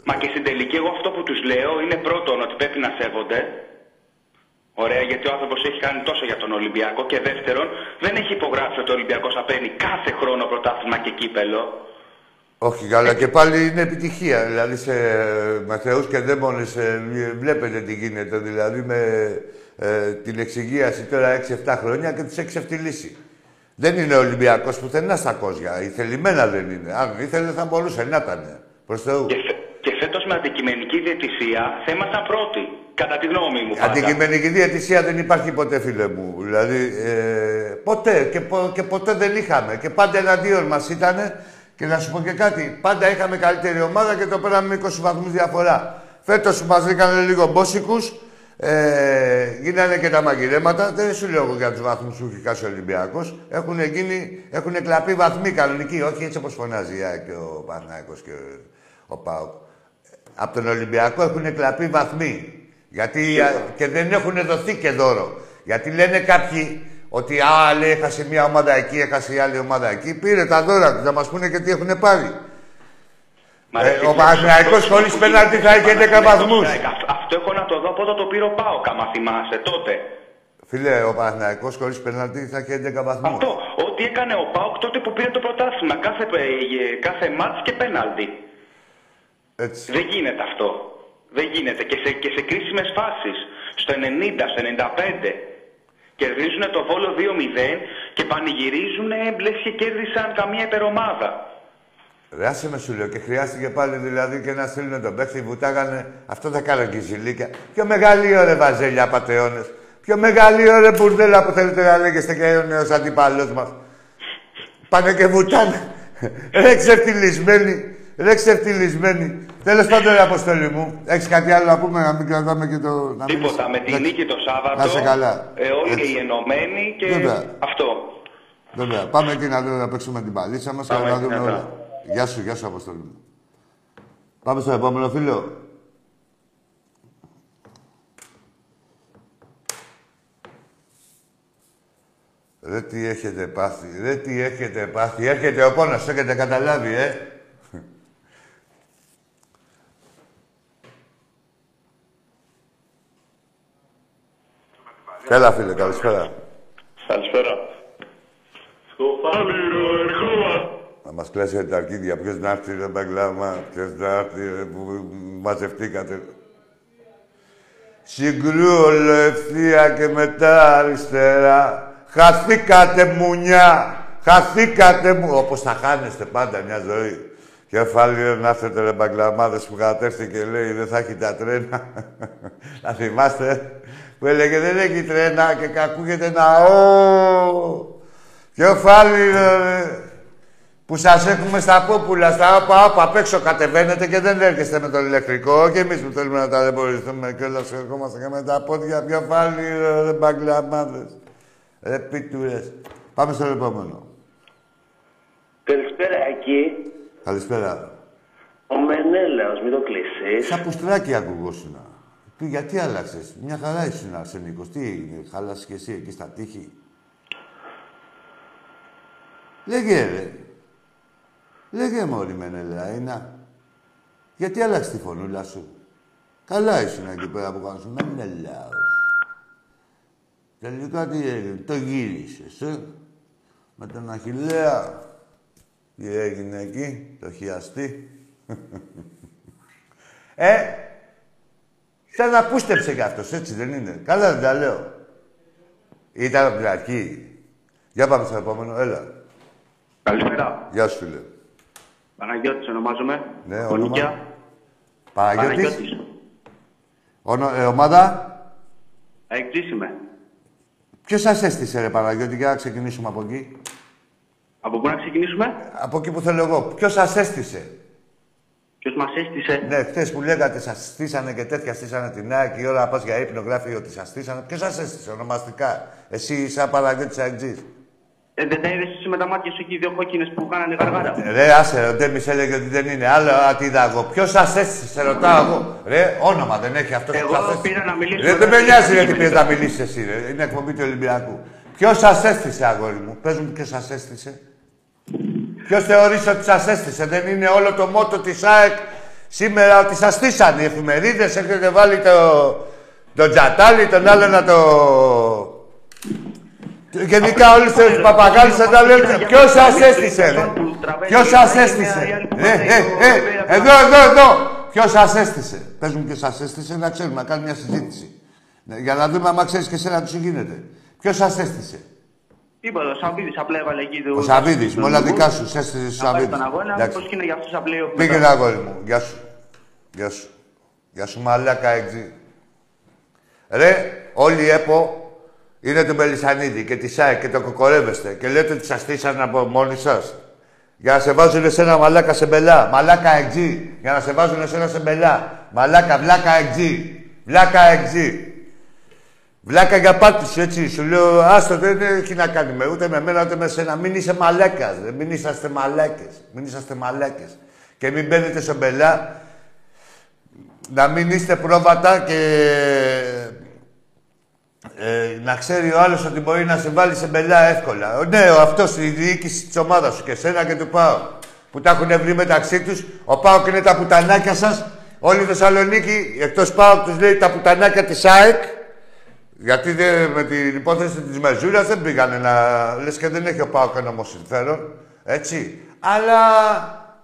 Μα και στην τελική εγώ αυτό που τους λέω είναι πρώτον ότι πρέπει να σέβονται. Ωραία, γιατί ο άνθρωπος έχει κάνει τόσο για τον Ολυμπιακό. Και δεύτερον, δεν έχει υπογράψει ότι ο Ολυμπιακός θα παίρνει κάθε χρόνο πρωτάθλημα και κύπελο. Όχι, αλλά και πάλι είναι επιτυχία. Δηλαδή σε, με θεούς και δαίμονες ε, βλέπετε τι γίνεται. Δηλαδή με ε, την εξυγίαση τώρα 6-7 χρόνια και τους έχει ξεφτυλίσει. Δεν είναι Ολυμπιακός πουθενά στα κόζια. Η θελημένα δεν είναι. Αν ήθελε θα μπορούσε να ήταν. Προς Θεού. Και, φε, και φέτος με αντικειμενική διαιτησία θα ήμασταν πρώτοι. Κατά τη γνώμη μου. πάντα. Αντικειμενική διαιτησία δεν υπάρχει ποτέ, φίλε μου. Δηλαδή, ε, ποτέ και, πο- και ποτέ δεν είχαμε. Και πάντα εναντίον μας ήταν. Και να σου πω και κάτι, πάντα είχαμε καλύτερη ομάδα και το πέραμε με 20 βαθμούς διαφορά. Φέτος που μας βρήκανε λίγο μπόσικους, ε, γίνανε και τα μαγειρέματα. Δεν σου λέω εγώ για τους βαθμούς που έχει χάσει ο Ολυμπιακός. Έχουν, γίνει, έχουν κλαπεί βαθμοί κανονικοί, όχι έτσι όπως φωνάζει η ΑΕΚ και ο Πανάκο και ο Πάοκ. Από τον Ολυμπιακό έχουν κλαπεί βαθμοί. Γιατί και δεν έχουν δοθεί και δώρο. Γιατί λένε κάποιοι ότι α, λέει, έχασε μια ομάδα εκεί, έχασε η άλλη ομάδα εκεί. Πήρε τα δώρα τους, να μας πούνε και τι έχουν πάρει. Ε, ο Παναθηναϊκός χωρίς πέναλτι θα έχει 11 βαθμούς. Αυτό έχω να το δω από το πήρε ο Πάοκ, άμα θυμάσαι τότε. Φίλε, ο Παναθηναϊκός χωρίς πέναλτι θα έχει 11 βαθμούς. Αυτό. Ό,τι έκανε ο Πάοκ τότε που πήρε το πρωτάθλημα. Κάθε, ε, κάθε μάτς και πέναλτι. Έτσι. Δεν γίνεται αυτό. Δεν γίνεται. Και σε, και σε κρίσιμες φάσεις. Στο 90, στο 95. Κερδίζουν το Βόλο 2-0 και πανηγυρίζουν λες και κέρδισαν καμία υπερομάδα. Ρε άσε με σου λέω και χρειάστηκε πάλι δηλαδή και να στείλουν τον παίχτη, βουτάγανε. Αυτό θα κάνω και η ζηλίκια. Πιο μεγαλείο ρε βαζέλια πατεώνες. Πιο μεγαλείο ρε μπουρδέλα που θέλετε να λέγεστε και ο νέος αντιπαλός μας. Πάνε και βουτάνε. ρε ξεφτυλισμένοι. Ρε ξεφτυλισμένοι. Τέλος πάντων, ρε Αποστολή μου, έχεις κάτι άλλο να πούμε, να μην κρατάμε και το. Να Τίποτα. Με τη νίκη το Σάββατο. Να σε καλά. Ε, όλοι οι ενωμένοι και Βέβαια. αυτό. Βέβαια. Πάμε εκεί να, να παίξουμε την παλίτσα μας και να δούμε όλα. Γεια σου, γεια σου, Αποστολή μου. Πάμε στο επόμενο φίλο. Ρε τι έχετε πάθει, ρε τι έχετε πάθει. Έρχεται ο πόνος, έχετε καταλάβει, ε. Έλα, φίλε, καλησπέρα. Καλησπέρα. Στο ερχόμαστε. Να μας κλέσετε τα αρχίδια. Ποιος να έρθει, ρε Μπαγκλάμα. Ποιος να έρθει, ρε, που μαζευτήκατε. Συγκρού ευθεία και μετά αριστερά. Χαθήκατε μουνιά. Χαθήκατε μου. Όπως θα χάνεστε πάντα μια ζωή. Κεφάλι να έρθετε ρε μπαγκλαμάδες που κατέρθει και λέει δεν θα έχει τα τρένα. να θυμάστε που έλεγε δεν έχει τρένα και ακούγεται ένα ω. Κεφάλι ρε. Που σας έχουμε στα πόπουλα, στα άπα, άπα, απ' έξω κατεβαίνετε και δεν έρχεστε με το ηλεκτρικό. Και εμείς που θέλουμε να τα μπορούμε και όλα ερχόμαστε και με τα πόδια πιο πάλι, ρε μπαγκλαμάδες. Ρε πίτουρες. Πάμε στο επόμενο. Καλησπέρα εκεί. Καλησπέρα. Ο Μενέλαος, μην το κλείσεις. Σαν πουστράκι ακουγόσουνα. Του γιατί άλλαξες; Μια χαρά ήσουν αρσενικός. Τι χάλασες και εσύ εκεί στα τείχη; Λέγε ρε. Λέγε μωρή Μενελαίνα. Γιατί άλλαξες τη φωνούλα σου; Καλά ήσουν εκεί πέρα που κάνεις Μενελάος. Τελικά τι έγινε. Το γύρισες, ε. Με τον Αχιλέα. Τι έγινε εκεί, το χιαστή. ε, σαν να πούστεψε κι αυτός, έτσι δεν είναι. Καλά δεν τα λέω. Ήταν από την αρχή. Για πάμε στο επόμενο, έλα. Καλησπέρα. Γεια σου, φίλε. Παναγιώτης ονομάζομαι. Ναι, όνομα. Παναγιώτης. Ονο, ε, ομάδα. Εκτζής είμαι. Ποιος σας έστησε, ρε Παναγιώτη, για να ξεκινήσουμε από εκεί; Από πού να ξεκινήσουμε; Από εκεί που θέλω εγώ. Ποιος σας έστησε; Ποιος μας έστησε; Ναι, χθες που λέγατε σας στήσανε και τέτοια στήσανε την ΑΕΚ και όλα πας για ύπνο γράφει ότι σας στήσανε. Ποιος σας έστησε ονομαστικά. Εσύ σαν Παναγιώτης Αγγζής. Ε, δεν τα είδες εσύ με τα μάτια σου εκεί οι δύο κόκκινες που κάνανε γαργάρα. Ρε, άσε, ο Ντέμις έλεγε ότι δεν είναι. Άλλο, α, τι είδα εγώ. Ποιος σας έστησε, σε ρωτάω εγώ. Ρε, όνομα δεν έχει αυτός Εγώ που σας έστησε. πήρα να μιλήσω Ρε, με δεν τον με νοιάζει κύριο γιατί πήρες να μιλήσεις εσύ, ρε. Είναι εκπομπή του Ολυμπιακού. Ποιος σας έστησε, αγόρι μου. Πες μου ποιος σας έστησε. Ποιος θεωρείς ότι σας έστησε. Δεν είναι όλο το μότο της ΑΕΚ σήμερα ότι σας στήσανε οι εφημερίδες; Έχετε βάλει το, το τζατάλι, τον άλλο να το... Γενικά όλοι τους παπαγάλους θα τα λένε. Ποιος σας έστησε, ρε; Ποιος σας έστησε. Ε, ε, ε, εδώ, εδώ, εδώ. Ποιος σας έστησε. Πες μου ποιος σας έστησε να ξέρουμε, να κάνουμε μια συζήτηση. Ναι, Για να δούμε άμα ξέρεις και εσένα τι σου γίνεται. Ποιος σας έστησε. Τίποτα, ο Σαββίδης απλά έβαλε εκεί το... Ο Σαββίδης, με όλα δικά σου, σε έστησε ο Να πάει Σαββίδης. στον αγώνα, Εντάξει. πώς και είναι για αυτούς απλά... Πήγαινε αγόρι μου. Γεια σου. Γεια σου. Γεια σου μαλάκα εξή. Ρε, όλοι οι ΕΠΟ είναι του Μελισανίδη και της ΣΑΕ και το κοκορεύεστε και λέτε ότι σας στήσανε από μόνοι σας. Για να σε βάζουν εσένα μαλάκα σε μπελά. Μαλάκα εξή. Για να σε βάζουν εσένα σε μπελά. Μαλάκα, βλάκα εξή. Βλάκα εξή. Βλάκα για πάτης σου, έτσι. Σου λέω, άστο, δεν έχει να κάνει με ούτε με μένα ούτε με σένα. Μην είσαι μαλάκας. Μην είσαστε μαλάκες. Μην είσαστε μαλάκες. Και μην μπαίνετε στον μπελά να μην είστε πρόβατα και ε, να ξέρει ο άλλος ότι μπορεί να σε βάλει σε μπελά εύκολα. Ναι, ο αυτός η διοίκηση της ομάδας σου και σένα και του ΠΑΟ που τα έχουν βρει μεταξύ τους. Ο ΠΑΟΚ είναι τα πουτανάκια σας. Όλη η Θεσσαλονίκη, εκτός ΠΑΟΚ τους λέει τα πουτανάκια της ΑΕΚ. Γιατί δε, με την υπόθεση της Μεζούρας δεν πήγανε να... Λες και δεν έχει ο ΠΑΟΚ ένα συμφέρον. Έτσι. Αλλά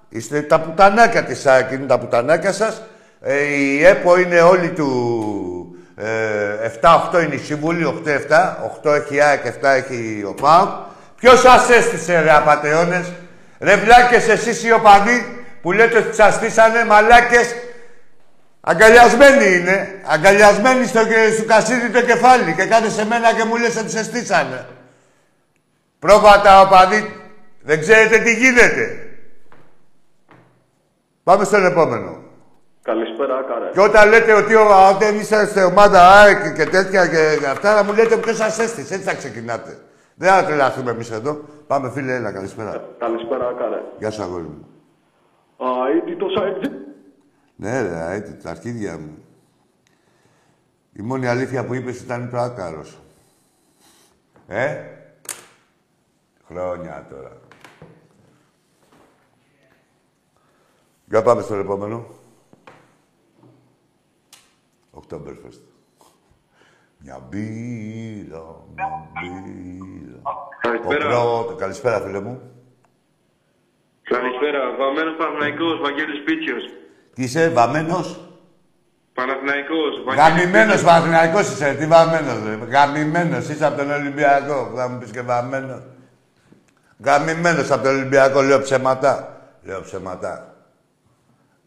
είστε τα πουτανάκια της ΑΕΚ, είναι τα πουτανάκια σας. Ε, η ΕΠΟ είναι όλη του... Ε, 7-8 είναι η Συμβούλη, 8-7. 8 έχει η ΑΕΚ, 7 έχει ο ΠΑΟΚ. Ποιος σας έστησε ρε απατεώνες. Ρε βλάκες εσείς οι οπαδοί που λέτε ότι σας στήσανε μαλάκες Αγκαλιασμένοι είναι. Αγκαλιασμένοι στο, στο κασίδι το κεφάλι και κάτε σε μένα και μου λες ότι σε στήσανε. Πρόβατα οπαδοί. Δεν ξέρετε τι γίνεται. Πάμε στον επόμενο. Καλησπέρα, Κάρε. Και όταν λέτε ότι ο, όταν είσαστε ομάδα ΑΕΚ και τέτοια και αυτά, να μου λέτε ποιος σας έστησε. Έτσι θα ξεκινάτε. Δεν θα τρελαθούμε εμείς εδώ. Πάμε, φίλε, έλα, καλησπέρα. Καλησπέρα, Κάρε. Γεια σου, αγόρι μου. Α, ήδη το site. Ναι, ρε, έτσι, τα αρχίδια μου. Η μόνη αλήθεια που είπες ήταν το άκαρος. Ε; Χρόνια τώρα. Για πάμε στο επόμενο. Oktoberfest. Μια μπύρα, μια μπύρα. Καλησπέρα. Ο πρώτο- Καλησπέρα, φίλε μου. Καλησπέρα. Βαμμένος Παναθηναϊκός, Βαγγέλης Πίτσιος. Τι είσαι, βαμμένος; Παναθηναϊκός, Βαγγέλης Γαμημένος Παναθηναϊκός είσαι, τι βαμμένος ρε. Γαμημένος, είσαι από τον Ολυμπιακό. Θα μου πεις και βαμμένος. Γαμημένος από τον Ολυμπιακό, λέω ψέματα. Λέω ψέματα.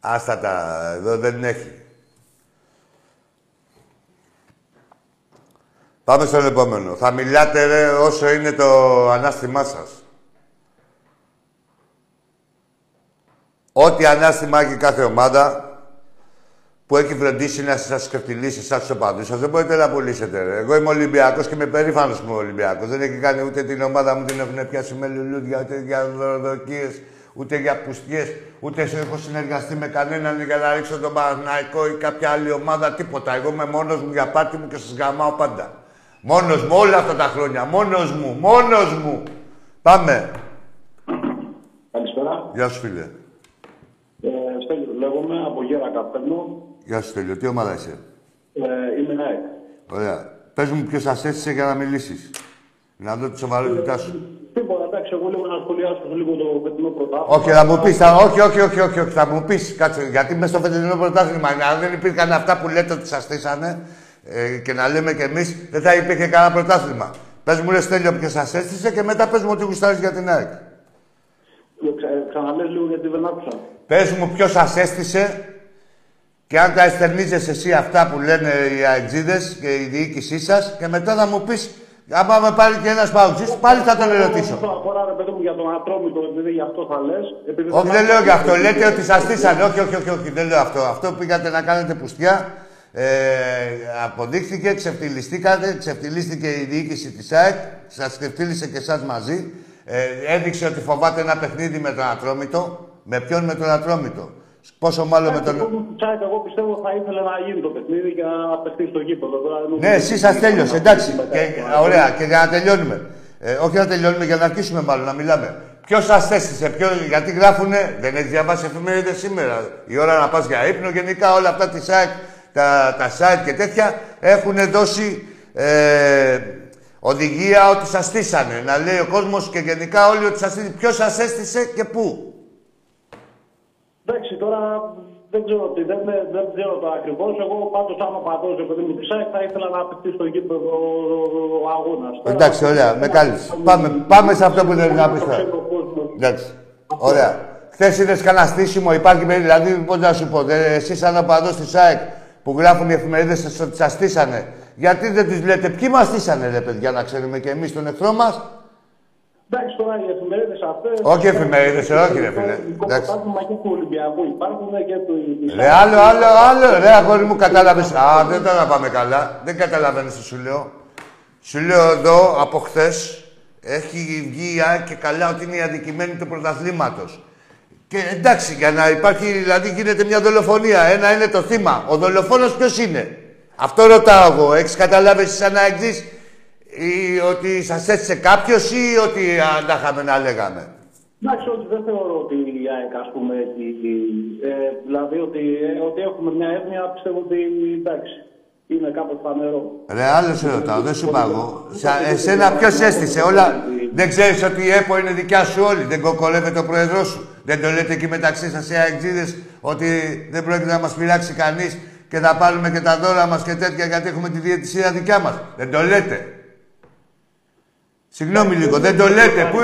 Άστα τα, εδώ δεν έχει. Πάμε στον επόμενο. Θα μιλάτε ρε όσο είναι το ανάστημά σας. Ό,τι ανάστημα έχει κάθε ομάδα, που έχει φροντίσει να σας σκεφτιλίσει εσά του οπαδού σας. Δεν μπορείτε να πουλήσετε. Ρε. Εγώ είμαι Ολυμπιακός και είμαι περήφανος που είμαι Ολυμπιακός. Δεν έχει κάνει ούτε την ομάδα μου την έχουν πιάσει με λουλούδια, ούτε για δωροδοκίες, ούτε για πουστιές, ούτε σε- έχω συνεργαστεί με κανέναν για να ρίξω τον Παναναϊκό ή κάποια άλλη ομάδα. Τίποτα. Εγώ είμαι μόνος μου για πάτη μου και σας γαμάω πάντα. Μόνος μου όλα αυτά τα χρόνια. Μόνος μου. Μόνος μου. Πάμε. Καλησπέρα. Γεια σου, φίλε. Ε, Στέλιο, λέγομαι από Γέρα Καπέλνο. Γεια σου, Τέλειο. Τι ομάδα είσαι; Ε, είμαι ΑΕΚ. Ωραία. Πες μου ποιος σας έστησε για να μιλήσεις. Να δω τη σοβαρότητά σου. Τίποτα, εντάξει, εγώ λίγο να σχολιάσω λίγο το φετινό πρωτάθλημα. Όχι, θα μου πεις, θα... όχι, όχι, όχι, όχι, όχι, θα μου πεις, κάτσε, γιατί μέσα στο φετινό πρωτάθλημα, αν δεν υπήρχαν αυτά που λέτε ότι σας στήσανε ε, και να λέμε κι εμείς, δεν θα υπήρχε κανένα πρωτάθλημα. Πες μου, ρε Στέλιο, ποιος σας έστησε και μετά πες μου ότι γουστάρεις για την ΑΕΚ. Ε, Ξα, ξαναλές λίγο γιατί δεν άκουσα. Πες μου ποιος σας έστησε και αν τα εστερνίζεσαι εσύ αυτά που λένε οι αεξίδες και η διοίκησή σας και μετά θα μου πεις, άμα με πάρει και ένας παουτζής, πάλι θα τον ερωτήσω. Αυτό αφορά, ρε παιδί μου, για τον Ατρόμητο, επειδή γι' αυτό θα λες. επειδή Όχι, δεν άκουσα- λέω γι' αυτό. Λέτε ότι σας στήσανε. Όχι, όχι, όχι, όχι, δεν λέω αυτό. Αυτό πήγατε να κάνετε πουστιά. Ε, αποδείχθηκε, ξεφτυλιστήκατε, ξεφτυλίστηκε η διοίκηση της ΑΕΚ, σας ξεφτύλισε και εσάς μαζί. Ε, έδειξε ότι φοβάται ένα παιχνίδι με τον Ατρόμητο. Με ποιον με τον Ατρόμητο; Πόσο μάλλον με Εντάξει, τον. εγώ, Τσάικ, εγώ πιστεύω θα ήθελε να γίνει το παιχνίδι και να παιχτεί στο γήπεδο. Τώρα, νομίζω Ναι, ότι- εσύ σας τέλειωσε, εντάξει. Μετά, Και, μετά. ωραία, και για να τελειώνουμε. Ε, όχι να τελειώνουμε, για να αρχίσουμε μάλλον να μιλάμε. Ποιος σας έστησε, ποιο, γιατί γράφουνε, δεν έχεις διαβάσει εφημερίδες σήμερα. Η ώρα να πας για ύπνο, γενικά όλα αυτά της site, τα, τα site και τέτοια έχουν δώσει ε, οδηγία ότι σας στήσανε. Να λέει ο κόσμος και γενικά όλοι ότι σας στήσανε. Ποιος σας έστησε και πού; Εντάξει, τώρα δεν ξέρω τι, δεν, δεν ξέρω το ακριβώς. Εγώ πάντως, άμα πατώ επειδή μου τη ΣΑΕΚ, θα ήθελα να παιχτεί στο γήπεδο ο αγώνας. Εντάξει, ωραία, με κάλυψες. Πάμε, πάμε σε αυτό που δεν να πεις τώρα. Εντάξει. Ωραία. Χθες είδες κανένα στήσιμο, υπάρχει περί- δηλαδή, πώς να σου πω, εσεί σαν οπαδός της ΑΕΚ που γράφουν οι εφημερίδες ότι σα στήσανε, γιατί δεν του λέτε ποιοι μας στήσανε, ρε παιδιά, να ξέρουμε και εμείς τον εχθρό μας; Εντάξει, τώρα οι εφημερίδες αυτές. Όχι εφημερίδες, όχι, ρε φίλε. Το Εντάξει. πρωτάθλημα και του Ολυμπιακού υπάρχουν και του. της Ρε, ΑΕΚ. άλλο, άλλο, άλλο, ρε, αγόρι μου, κατάλαβες. Α, δεν τώρα πάμε καλά. Δεν καταλαβαίνεις τι σου λέω. Σου λέω εδώ από χθες έχει βγει η ΑΕΚ και καλά ότι είναι η αδικημένη του πρωταθλήματος. Και εντάξει, για να υπάρχει, δηλαδή γίνεται μια δολοφονία. Ένα είναι το θύμα. Ο δολοφόνος ποιος είναι; Αυτό ρωτάω εγώ. Έχεις καταλάβει εσύ σαν εξής ή ότι σας έστησε κάποιος ή ότι αν τα είχαμε να λέγαμε. Εντάξει, όχι, δεν θεωρώ ότι η ΑΕΚ, ας πούμε, έχει, ε, δηλαδή ότι, ε, ότι έχουμε μια έννοια, πιστεύω ότι εντάξει, είναι κάπως φανερό. Ρε, άλλο σε ρωτάω, δεν σου είπα εγώ. Σα- Εσένα ποιο έστησε, όλα. Δεν ξέρει ότι η ΕΠΟ είναι δικιά σου όλη. Δεν κοκολεύεται ο πρόεδρό σου. Δεν το λέτε εκεί μεταξύ σα οι αεξίδες ότι δεν πρόκειται να μα πειράξει κανεί και θα πάρουμε και τα δώρα μα και τέτοια γιατί έχουμε τη διαιτησία δικιά μα. Δεν το λέτε. Συγγνώμη λίγο, δεν το λέτε. Πού...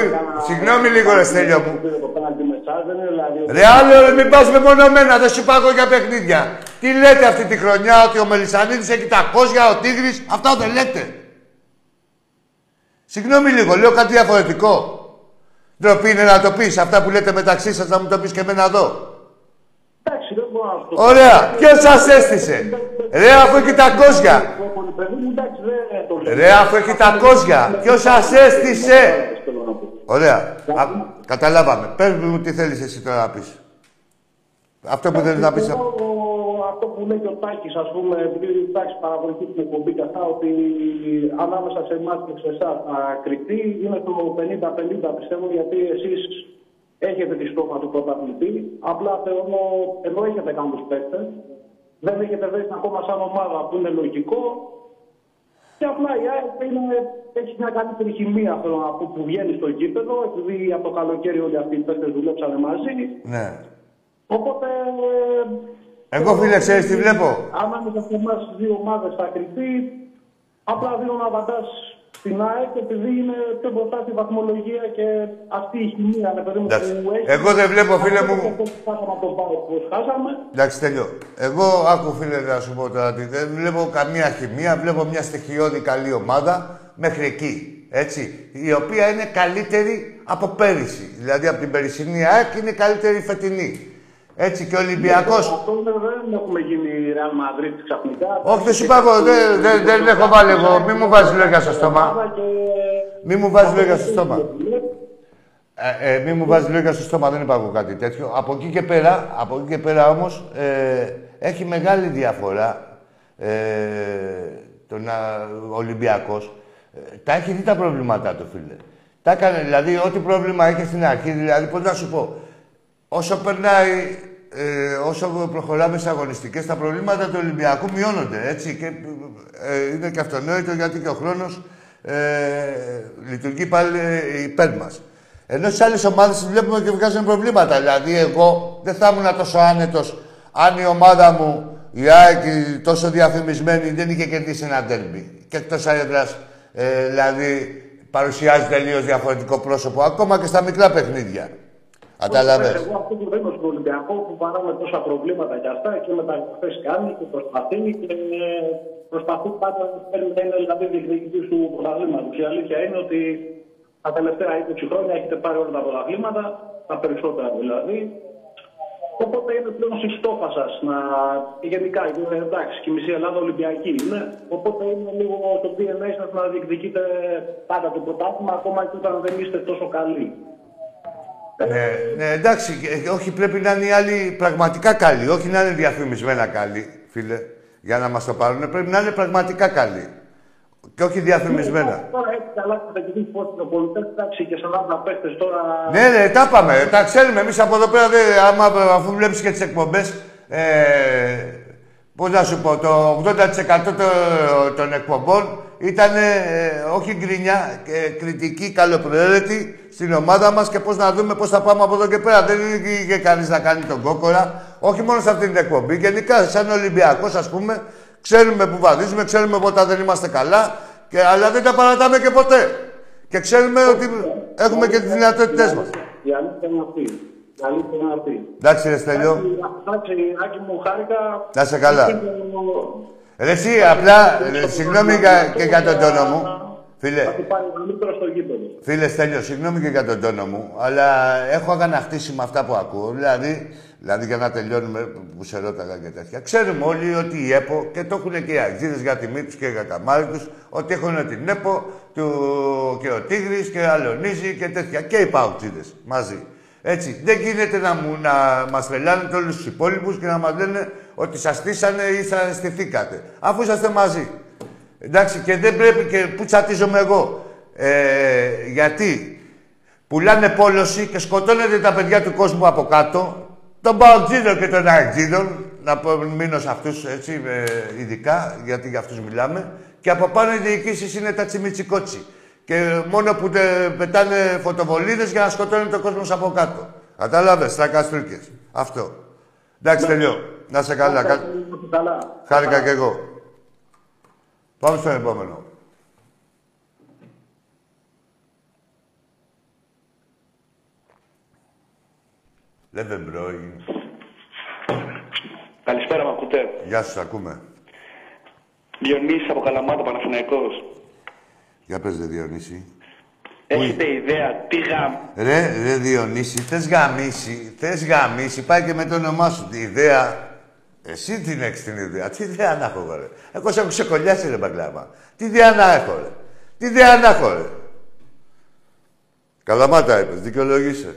Συγγνώμη λίγο, ρε Στέλιο μου. Το πέναντι με εσάς δεν είναι δηλαδή... ότι- Ρε άλλο, ρε, μην πας μεμονωμένα, δεν σου είπα εγώ για παιχνίδια. Τι λέτε αυτή τη χρονιά, ότι ο Μελισανίδης έχει τα κόζια, ο Τίγρης, αυτά δεν λέτε. Συγγνώμη λίγο, λέω κάτι διαφορετικό. Ντροπή είναι να το πεις, αυτά που λέτε μεταξύ σας, να μου το πεις και εμένα εδώ. Εντάξει, δεν μπορώ να σου το Ωραία, ποιος σας έστησε; Ρε, αφού έχει τα κόζια. Παιδί μου, εντάξει, δεν το λέω. Ρε, αφού έχει τα κόζια. Ποιος σας έστησε; Θέλω να πω. Ωραία, Α, καταλάβαμε. Πες μου τι θέλεις εσύ τώρα να πεις. Αυτό που θέλεις να πεις. Εγώ, Αυτό που λέει και ο Τάκης, ας πούμε, επειδή εντάξει, παρακολουθεί την εκπομπή και αυτά, ότι ανάμεσα σε εμάς και σε εσάς θα κρυφτεί, είναι το 50-50 πιστεύω, γιατί εσείς έχετε τη στόχα του πρωταθλητή. Απλά θεωρώ, εδώ έχετε κάποιου παίχτε. Δεν έχετε δέσει ακόμα σαν ομάδα που είναι λογικό. Και απλά η ΑΕΚ είναι, έχει μια καλύτερη χημεία θέλω να πω, που βγαίνει στο γήπεδο, επειδή από το καλοκαίρι όλοι αυτοί οι παίχτε δουλέψανε μαζί. Ναι. Οπότε. Εγώ, φίλε, ξέρεις τι βλέπω; Ανάμεσα σε εμάς τι δύο ομάδες θα κρυφτεί. Απλά δίνω να απαντά στην ΑΕΚ επειδή είναι πιο μπροστά στη βαθμολογία και αυτή η χημεία ρε παιδί μου, Εντάξει. που έχει. Εγώ δεν βλέπω, φίλε μου. Αυτό που Χάσαμε από τον Πάο που χάσαμε. Εντάξει, τέλειο. Εγώ, άκου φίλε, να σου πω τώρα ότι δεν βλέπω καμία χημεία. Βλέπω μια στοιχειώδη καλή ομάδα μέχρι εκεί. Έτσι. Η οποία είναι καλύτερη από πέρυσι. Δηλαδή από την περσινή ΑΕΚ είναι καλύτερη η φετινή. Έτσι και ο Ολυμπιακό. Αυτό είναι, δεν έχουμε γίνει Real Madrid ξαφνικά. Όχι, δεν σου είπα εγώ. Δεν, δεν, δεν έχω βάλει εγώ. Μη μου βάζεις λόγια στο στόμα. Μη μου βάζεις λόγια στο στόμα. Ε, ε, μη μου βάζεις λόγια στο στόμα, δεν είπα εγώ κάτι τέτοιο. Από εκεί και πέρα, από εκεί και πέρα όμως, ε, έχει μεγάλη διαφορά ε, το να, ο Ολυμπιακός. Ε, τα έχει δει τα προβλήματά του, φίλε. Τα έκανε, δηλαδή, ό,τι πρόβλημα είχε στην αρχή, δηλαδή, πώς να σου πω, όσο περνάει, ε, όσο προχωράμε στις αγωνιστικές, τα προβλήματα του Ολυμπιακού μειώνονται, έτσι. Και, ε, είναι και αυτονόητο γιατί και ο χρόνος ε, λειτουργεί πάλι ε, υπέρ μας. Ενώ στις άλλες ομάδες τις βλέπουμε και βγάζουν προβλήματα. Δηλαδή, εγώ δεν θα ήμουν τόσο άνετος αν η ομάδα μου, η ΑΕΚ, η τόσο διαφημισμένη, δεν είχε κερδίσει ένα τέρμπι. Και εκτός έδρας, ε, δηλαδή, παρουσιάζει τελείως διαφορετικό πρόσωπο, ακόμα και στα μικρά παιχνίδια. Κατάλαβε. Εγώ αυτό που δίνω στον Ολυμπιακό που παράμε τόσα προβλήματα και αυτά και μεταγραφέ κάνει και προσπαθεί και προσπαθεί πάντα να παίρνει να είναι δηλαδή διεκδικητή του πρωταθλήματος. Η αλήθεια είναι ότι τα τελευταία 20 χρόνια έχετε πάρει όλα τα πρωταθλήματα, τα περισσότερα δηλαδή. Οπότε είναι πλέον στη στόχα σας να. Γενικά, είναι εντάξει, και η μισή Ελλάδα Ολυμπιακή είναι. Οπότε είναι λίγο το DNA σας να διεκδικείτε πάντα το πρωτάθλημα, ακόμα και όταν δεν είστε τόσο καλοί. Ναι, ναι, εντάξει, ε, όχι πρέπει να είναι οι άλλοι πραγματικά καλοί, όχι να είναι διαφημισμένα καλοί, φίλε, για να μας το πάρουν. Πρέπει να είναι πραγματικά καλοί. Και όχι διαφημισμένα. Τώρα έτσι καλά και τα κυβεί πώ είναι πολιτέ, εντάξει και 40 παίχτες τώρα. Ναι, ναι, τα πάμε. Τα ξέρουμε εμείς από εδώ πέρα. Δεν, άμα, αφού βλέπεις και τις εκπομπές. Ε, Πώς να σου πω, το 80% το- των εκπομπών ήταν ε, όχι γκρινιά, ε, κριτική, καλοπροαίρετη στην ομάδα μας και πώς να δούμε πώς θα πάμε από εδώ και πέρα. Δεν είχε κανείς να κάνει τον κόκορα, όχι μόνο σε αυτή την εκπομπή. Γενικά, σαν Ολυμπιακός, ας πούμε, ξέρουμε που βαδίζουμε, ξέρουμε πότε δεν είμαστε καλά, και, αλλά δεν τα παρατάμε και ποτέ. Και ξέρουμε ότι έχουμε και τις δυνατότητές μας. Η αλήθεια είναι αυτή. Η αλήθεια είναι αυτή. Εντάξει, ρε Στέλιο. Εντάξει, Άκη μου, χάρηκα. Να είσαι καλά. Ρε εσύ, απλά, ε, συγγνώμη για- και για τον τόνο μου. Φίλε, Θα του πάρεις καλύτερο στο γήπεδο. φίλε Στέλιο, συγγνώμη και για τον τόνο μου, αλλά έχω αγαναχτίσει με αυτά που ακούω. Δηλαδή, δηλαδή για να τελειώνουμε που σε ρώταγα και τέτοια. Ξέρουμε όλοι ότι η ΕΠΟ, και το έχουν και οι Αγγλίδες για τιμή τους και για καμάρι τους, ότι έχουν την ΕΠΟ του, και ο Τίγρης και ο Αλονίζη και τέτοια. Και οι Παουξίδες μαζί. Έτσι. Δεν γίνεται να, μου, να μας τρελάνετε όλους τους υπόλοιπους και να μας λένε ότι σας στήσανε ή θα στηθήκατε. Αφού είσαστε μαζί. Εντάξει, και δεν πρέπει και πού τσατίζομαι εγώ. Ε, γιατί πουλάνε πόλωση και σκοτώνετε τα παιδιά του κόσμου από κάτω, τον Παουτζίδο και τον Αεκτζίδων, να μείνω σε αυτούς έτσι, ε, ειδικά, γιατί για αυτούς μιλάμε, και από πάνω οι διοικήσεις είναι τα τσιμιτσικότσι. Και μόνο που τε, πετάνε φωτοβολίδες για να σκοτώνει τον κόσμος από κάτω. Κατάλαβες, τα καστρίκες. Αυτό. Εντάξει, τελειώ. Να σε καλά. Κα... Χάρηκα κι εγώ. Πάμε στον επόμενο. Λεβεμπρόι. Καλησπέρα, μ' ακούτε. Γεια σας, ακούμε. Διονύσης από Καλαμάτα, Παναθηναϊκός. Για πες, δε Διονύση. Έχετε ιδέα τι γαμ... Ρε, ρε Διονύση, θες γαμίσει, θες γαμίσει, πάει και με το όνομά σου. Τη ιδέα, εσύ την έχεις την ιδέα. Τι ιδέα να έχω, εγώ, ρε. Εγώ σε έχω ξεκολλιάσει, ρε Μπαγκλάμα. Τι ιδέα να έχω, ρε. Τι ιδέα να έχω, ρε. Καλαμάτα είπες, δικαιολογήσε.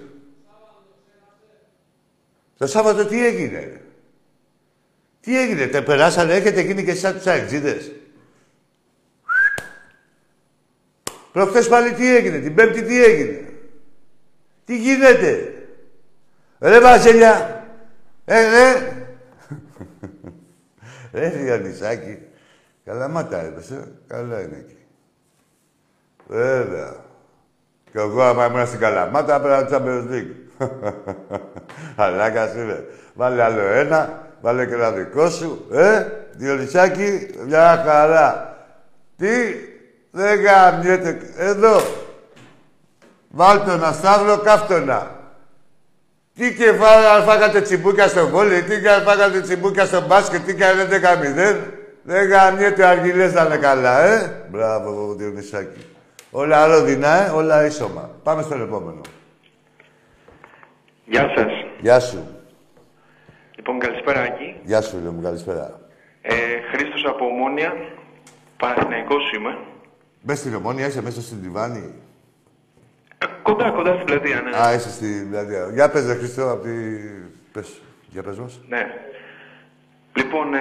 Το Σάββατο τι έγινε, ρε. Τι έγινε, τε περάσανε, έχετε γίνει και σαν τους αεξίδες. Προχθές πάλι τι έγινε, την Πέμπτη τι έγινε. Τι γίνεται. Ρε Βασίλια. Ε, ρε. Ρε Διονυσάκη. Καλά μάτα έπεσε. Καλά είναι εκεί. Βέβαια. Κι εγώ άμα ήμουν στην Καλαμάτα πρέπει να Champions League. Αλάκας είναι. Βάλε άλλο ένα, βάλε και ένα δικό σου. Ε, Διονυσάκη, μια χαρά. Τι, δεν γαμιέται. Εδώ. Βάλτε ένα σταύρο, κάφτονα. Τι και φά, φάγατε τσιμπούκια στο βόλι, τι και φάγατε τσιμπούκια στο μπάσκετ, τι κάνετε καμιδέν. Δεν γαμιέται ο Αργυλές να είναι καλά, ε. Μπράβο, Διονυσάκη. Όλα ρόδινα, ε. Όλα ίσωμα. Πάμε στον επόμενο. Γεια σας. Γεια σου. Λοιπόν, καλησπέρα, Άκη. Γεια σου, φίλε μου. Καλησπέρα. Ε, Χρήστος από Ομόνια. Παναθηναϊκός είμαι. Μπες στην Ομόνια, είσαι μέσα στην Τιβάνη. Ε, κοντά, κοντά στην πλατεία, ναι. Α, είσαι στην πλατεία. Για πες, ρε Χριστό, από τη... Πες, για πες μας. Ναι. Λοιπόν, ε,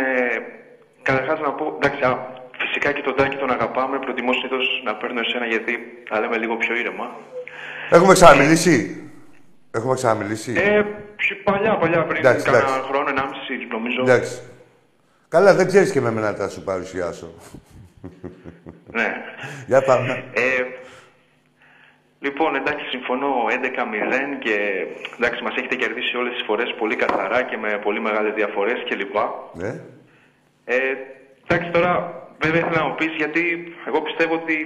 καταρχάς να πω, εντάξει, α, φυσικά και τον Τάκη τον αγαπάμε. Προτιμώ συνήθως να παίρνω εσένα γιατί τα λέμε λίγο πιο ήρεμα. Έχουμε ξαναμιλήσει; Έχουμε ξαναμιλήσει; Ε, πιο παλιά, παλιά, πριν Εντάξει, κάνα εντάξει. χρόνο, ενάμιση νομίζω. Εντάξει. Καλά, δεν ξέρεις και με μένα να τα σου παρουσιάσω. Ναι. Για πάμε. Ε, λοιπόν, εντάξει, συμφωνώ 11-0 και εντάξει, μας έχετε κερδίσει όλες τις φορές πολύ καθαρά και με πολύ μεγάλες διαφορές κλπ. Ναι. Ε, εντάξει, τώρα βέβαια ήθελα να μου πεις γιατί εγώ πιστεύω ότι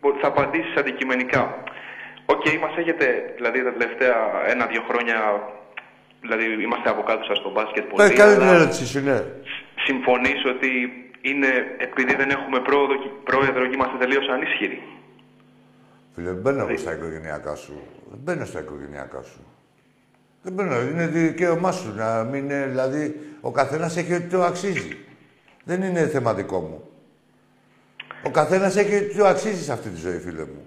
μπο- θα απαντήσεις αντικειμενικά. Οκ, μας έχετε, δηλαδή τα τελευταία ένα-δύο χρόνια, δηλαδή είμαστε από κάτω σας στο μπάσκετ πολύ, Πες, κάνε την αλλά ερώτηση σου, ναι. συμφωνείς ότι είναι επειδή δεν έχουμε πρόοδο, και- πρόεδρο και είμαστε τελείως ανίσχυροι. Φίλε, δεν μπαίνω εγώ στα οικογενειακά σου. Δεν μπαίνω στα οικογενειακά σου. Δεν μπαίνω. Είναι δικαίωμά σου να μην είναι, δηλαδή, ο καθένας έχει ό,τι το αξίζει. Δεν είναι θέμα δικό μου. Ο καθένας έχει ό,τι το αξίζει σε αυτή τη ζωή, φίλε μου.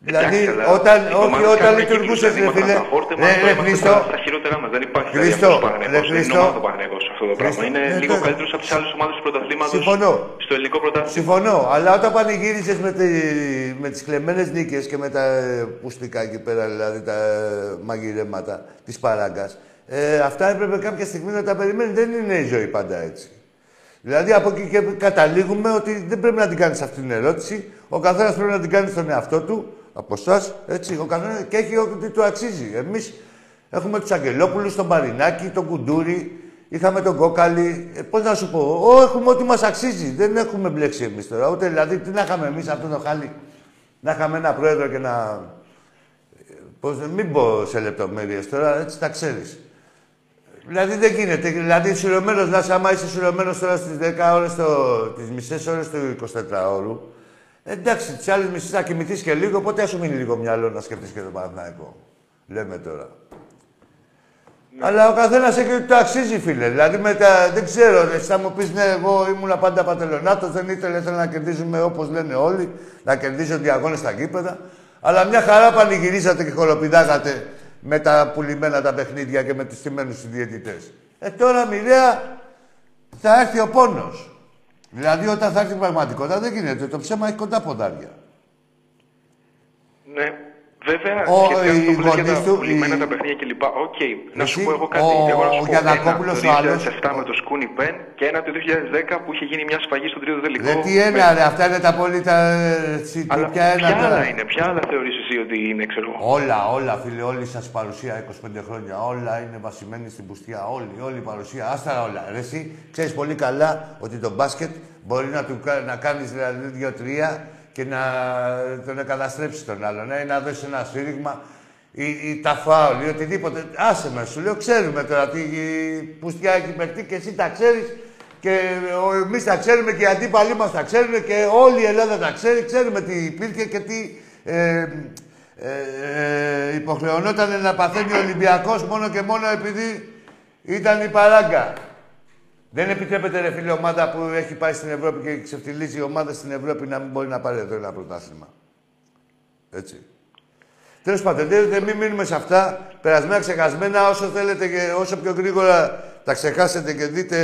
Δηλαδή, Εντάξει, αλλά όταν, οι όχι, ομάδες όταν κάνουν λειτουργούσες, κύκλους, ρε δηλαδή, φίλε. είμαστε στα φόρτε μας, Ρε, τώρα ρε, είμαστε Χρήστο, στα- Στα χειρότερά μας. Δεν υπάρχει δηλαδή, Χρήστο, αυτός ο ρε, Παναθηναϊκός. Δεν είναι Χρήστο. Ομάδα ο Παναθηναϊκός αυτό το πράγμα. Χρήστο, Είναι ναι, λίγο το- καλύτερος από τις άλλες ομάδες του πρωταθλήματος Συμφωνώ. στο ελληνικό πρωτάθλημα. Συμφωνώ, αλλά όταν πανηγύριζες με, τη, με τις κλεμμένες νίκες και με τα ε, πουστικά εκεί πέρα, δηλαδή τα ε, μαγειρέματα της παράγκας, ε, αυτά έπρεπε κάποια στιγμή να τα περιμένει. Δεν είναι η ζωή πάντα έτσι. Δηλαδή από εκεί και καταλήγουμε ότι δεν πρέπει να την κάνεις αυτή την ερώτηση. Ο καθένας πρέπει να την κάνει στον εαυτό του, από εσάς, έτσι. Ο καθένας και έχει ό,τι του αξίζει. Εμείς έχουμε τους Αγγελόπουλους, τον Μαρινάκη, τον Κουντούρη, είχαμε τον Κόκαλη. Ε, πώς να σου πω, Ω, έχουμε ό,τι μας αξίζει. Δεν έχουμε μπλέξει εμείς τώρα. Ούτε δηλαδή, τι να είχαμε εμείς αυτό το χάλι. Να είχαμε ένα πρόεδρο και να... ε, Πώς, μην πω σε λεπτομέρειες τώρα, έτσι τα ξέρεις. Δηλαδή δεν γίνεται. Δηλαδή σουρωμένο, να άμα είσαι σουρωμένο τώρα στις 10 ώρες, τις μισές ώρες του 24ωρου, εντάξει, τις άλλες μισές θα κοιμηθείς και λίγο, οπότε ας σου μείνει λίγο μυαλό να σκεφτείς και το Παναθηναϊκό. Λέμε τώρα. Αλλά ο καθένας έχει ότι το αξίζει, φίλε. Δηλαδή μετά, δεν ξέρω, εσύ θα μου πεις ναι, εγώ ήμουν πάντα πατελονάτο, δεν ήθελα, ήθελα να κερδίζουμε όπως λένε όλοι, να κερδίζω διαγώνε στα γήπεδα. Αλλά μια χαρά πανηγυρίσατε και χοροπηδάγατε με τα πουλημένα τα παιχνίδια και με τους στημένους διαιτητές. Ε, τώρα μοιραία θα έρθει ο πόνος. Δηλαδή, όταν θα έρθει η πραγματικότητα, δεν γίνεται. Το ψέμα έχει κοντά ποδάρια. Ναι. Βέβαια, Ο- σχετικά με οι αυτό που λες για γονείς τα του, πουλημένα οι- τα παιχνίδια κλπ. Οκ. Να σου Εσύ, πω εγώ κάτι. ο- εγώ να σου ο πω Γιαννακόπουλος ένα, ο το άλλος, 2007 με ο- το Σκούνι Πεν και ένα το 2010 που είχε γίνει μια σφαγή στον τρίτο τελικό. Δεν τι ένα, ρε, αυτά είναι τα απόλυτα. ε, τσι- Αλλά ποια ένα ποια τώρα. άλλα είναι, ποια άλλα θεωρείς εσύ ότι είναι, ξέρω εγώ; Όλα, όλα, φίλε, όλη σας παρουσία 25 χρόνια. Όλα είναι βασιμένη στην πουστιά. Όλη, όλη η παρουσία. Άστα όλα. Ρε, εσύ ξέρεις πολύ καλά ότι το μπάσκετ μπορεί να, του, κα- να κάνεις δηλαδή δύο-τρία και να τον καταστρέψει τον άλλον. Ε, να δώσει ένα σφύριγμα ή, ή τα φάουλ ή οτιδήποτε. Άσε με, σου λέω, ξέρουμε τώρα τι πουστιά έχει παιχτεί και εσύ τα ξέρεις. Και εμείς τα ξέρουμε και οι αντίπαλοι μας τα ξέρουν και όλη η Ελλάδα τα ξέρει. Ξέρουμε τι υπήρχε και τι ε, ε, ε, υποχρεωνόταν να παθαίνει ο Ολυμπιακός μόνο και μόνο επειδή ήταν η παράγκα. Δεν επιτρέπεται ρε φίλε ομάδα που έχει πάει στην Ευρώπη και ξεφτιλίζει η ομάδα στην Ευρώπη να μην μπορεί να πάρει εδώ ένα πρωτάθλημα. Έτσι. Τέλος πάντων, δεν, δεν μην μείνουμε σε αυτά. Περασμένα, ξεχασμένα, όσο θέλετε και όσο πιο γρήγορα τα ξεχάσετε και δείτε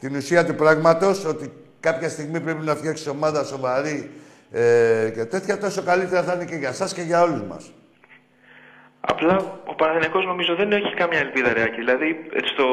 την ουσία του πράγματος, ότι κάποια στιγμή πρέπει να φτιάξει ομάδα σοβαρή ε, και τέτοια, τόσο καλύτερα θα είναι και για εσά και για όλους μας. Απλά ο Παναθηναϊκός νομίζω δεν έχει καμία ελπίδα ρεάκι. Δηλαδή στο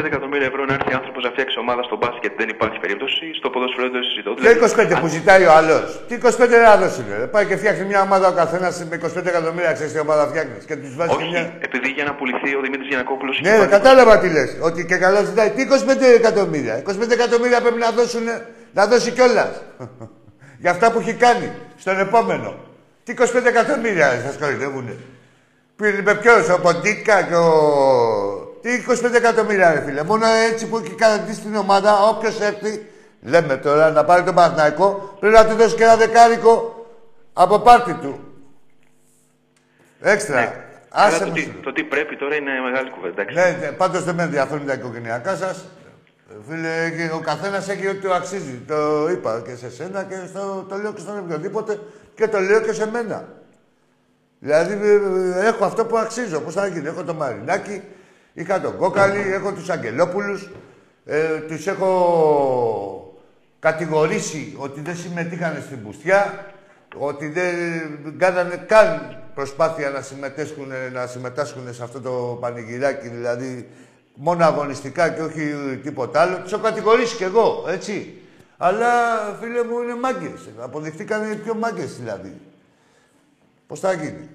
25 εκατομμύρια ευρώ να έρθει άνθρωπος να φτιάξει ομάδα στο μπάσκετ δεν υπάρχει περίπτωση. Στο ποδόσφαιρο δεν το συζητώ. Και 25 που ζητάει ο άλλος. Τι 25 να δώσει, ρε. Πάει και φτιάχνει μια ομάδα ο καθένας με 25 εκατομμύρια, ξέρεις τι ομάδα φτιάχνεις. Και τους βάζει και Όχι, μια. επειδή για να πουληθεί ο Δημήτρης Γιανακόπουλος. Ναι, ρε, κατάλαβα τι λες. Ότι και καλά ζητάει. Τι 25 εκατομμύρια. 25 εκατομμύρια πρέπει να δώσουν, να δώσει κιόλας. Για αυτά που έχει κάνει στον επόμενο. Τι 25 εκατομμύρια σας κορυδεύουνε. Πήρε με ποιος, ο Ποντίκα και ο. Τι 25 εκατομμύρια, ρε φίλε. Μόνο έτσι που έχει κάνει στην ομάδα, όποιος έρθει, λέμε τώρα να πάρει τον Παναθηναϊκό, πρέπει να του δώσει και ένα δεκάρικο από πάρτι του. Έξτρα. Ναι. Άσε το, μου τι, σου λέω. το τι πρέπει τώρα είναι μεγάλη κουβέντα. εντάξει. Ναι, ναι πάντως δεν με ενδιαφέρουν τα οικογενειακά σας. Φίλε, και ο καθένας έχει ό,τι του αξίζει. Το είπα και σε σένα και στο, το λέω και στον οποιοδήποτε και το λέω και σε μένα. Δηλαδή ε, ε, έχω αυτό που αξίζω. Πώς θα γίνει, έχω το Μαρινάκι, είχα τον Κόκαλη, έχω τους Αγγελόπουλους, ε, τους έχω κατηγορήσει ότι δεν συμμετείχαν στην πουστιά, ότι δεν κάνανε καν προσπάθεια να συμμετέσχουν, να συμμετάσχουν σε αυτό το πανηγυράκι, δηλαδή μόνο αγωνιστικά και όχι τίποτα άλλο. Τους έχω κατηγορήσει κι εγώ, έτσι. Αλλά, φίλε μου, είναι μάγκες. Αποδειχτήκαν πιο μάγκες δηλαδή. Πώς θα γίνει;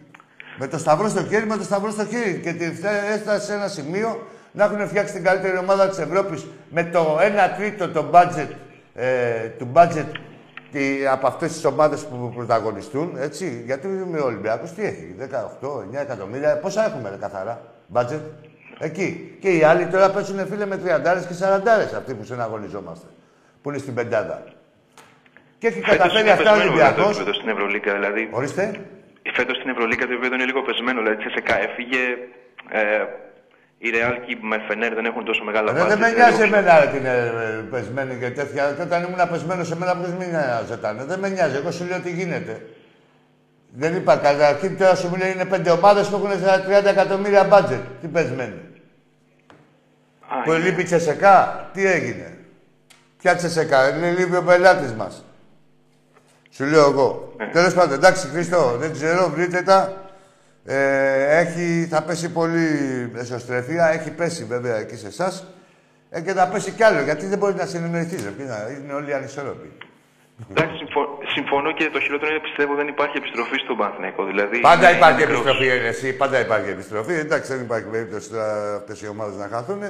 Με το σταυρό στο χέρι, με το σταυρό στο χέρι. Και τη- φτα- έφτασε σε ένα σημείο να έχουν φτιάξει την καλύτερη ομάδα της Ευρώπης με το 1 τρίτο το budget, ε, του budget τη, από αυτές τις ομάδες που πρωταγωνιστούν. Έτσι. Γιατί με ο Ολυμπιακό τι έχει, 18, 9 εκατομμύρια. Πόσα έχουμε, ρε, καθαρά, budget; Εκεί. Και οι άλλοι τώρα παίζουν φίλε με 30 και 40 αυτοί που συναγωνιζόμαστε. Που είναι στην πεντάδα. Και έχει Φέτος καταφέρει είναι αυτά ο πεσμένος, βέβαια, το Ολυμπιακός. επίπεδο στην Ευρωλίγκα. Δηλαδή, Ορίστε. Φέτος στην Ευρωλίγκα το επίπεδο είναι λίγο πεσμένο. Δηλαδή, η CSKA έφυγε. Ε, η Real και η Φενέρ δεν έχουν τόσο μεγάλα Ρε, δεν budget, με είναι νοιάζει λίγο- εμένα ρε, την ε, ε, πεσμένη και τέτοια. Και όταν ήμουν πεσμένος σε μένα, ποιος με νοιάζεταν. Δεν με νοιάζει. Εγώ σου λέω τι γίνεται. Δεν είπα. Καταρχήν τώρα σου λέει είναι πέντε ομάδες που έχουν 30 εκατομμύρια budget. Τι πεσμένη. Α, Που είναι. λείπει η Τσεσεκά, τι έγινε. Ποια Τσεσεκά, είναι λείπει ο πελάτης μας. Σου λέω εγώ. Ναι. Τέλος πάντων, εντάξει Χριστό, δεν ξέρω, βρείτε τα. Ε, έχει, θα πέσει πολύ εσωστρεφία, έχει πέσει βέβαια εκεί σε εσάς. Ε, και θα πέσει κι άλλο, γιατί δεν μπορεί να συνεννοηθείς. Είναι όλοι ανισόρροποι. Εντάξει, συμφω- συμφωνώ και το χειρότερο είναι πιστεύω δεν υπάρχει επιστροφή στον Παναθηναϊκό. Δηλαδή, Πάντα είναι- υπάρχει είναι μικρός. επιστροφή, ρε, εσύ. Πάντα υπάρχει επιστροφή. Εντάξει, δεν υπάρχει περίπτωση τώρα αυτές οι ομάδες να χαθούν.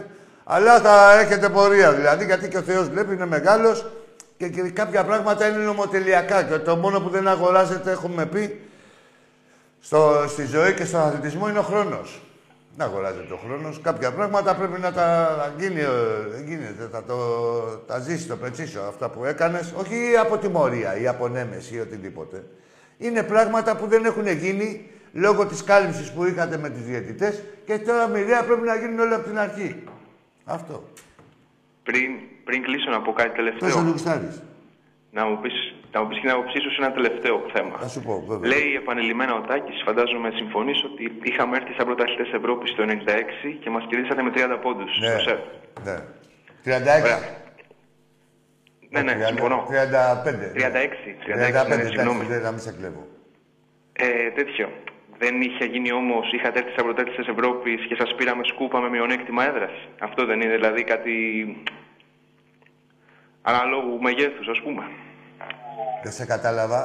Αλλά θα έχετε πορεία δηλαδή, γιατί και ο Θεός βλέπει, είναι μεγάλος και, και κάποια πράγματα είναι νομοτελειακά. Και το μόνο που δεν αγοράζεται, έχουμε πει, στο, στη ζωή και στον αθλητισμό είναι ο χρόνος. Δεν αγοράζεται ο χρόνος. Κάποια πράγματα πρέπει να τα να γίνει, ε, δεν γίνεται. Θα το, τα ζήσει, το πετσίσω αυτά που έκανες. Όχι από τιμωρία ή από νέμεση ή οτιδήποτε. Είναι πράγματα που δεν έχουν γίνει λόγω της κάλυψης που είχατε με τους διαιτητές και τώρα μοιραία πρέπει να γίνουν όλα από την αρχή. Αυτό. Πριν, πριν κλείσω να πω κάτι Πες τελευταίο. να το γουστάρεις. να μου πεις, να μου πεις την άποψή σου σε ένα τελευταίο θέμα. Να σου πω, βέβαια. Λέει επανειλημμένα ο Τάκης, φαντάζομαι συμφωνείς ότι είχαμε έρθει σαν πρωταθλητές Ευρώπης το 96 και μας κερδίσατε με 30 πόντους Ναι, στο ΣΕΦ. ναι. 36. Ωραία. Ναι, ναι, 30, συμφωνώ. 35. 36, 36, 35, ναι, συγγνώμη. εντάξει, να μην σε κλέβω. Ε, τέτοιο. Δεν είχε γίνει όμως, είχατε έρθει σαν πρωτεύουσε Ευρώπης και σας πήραμε σκούπα με μειονέκτημα έδρας. Αυτό δεν είναι δηλαδή κάτι αναλόγου μεγέθους, ας πούμε. Δεν σε κατάλαβα.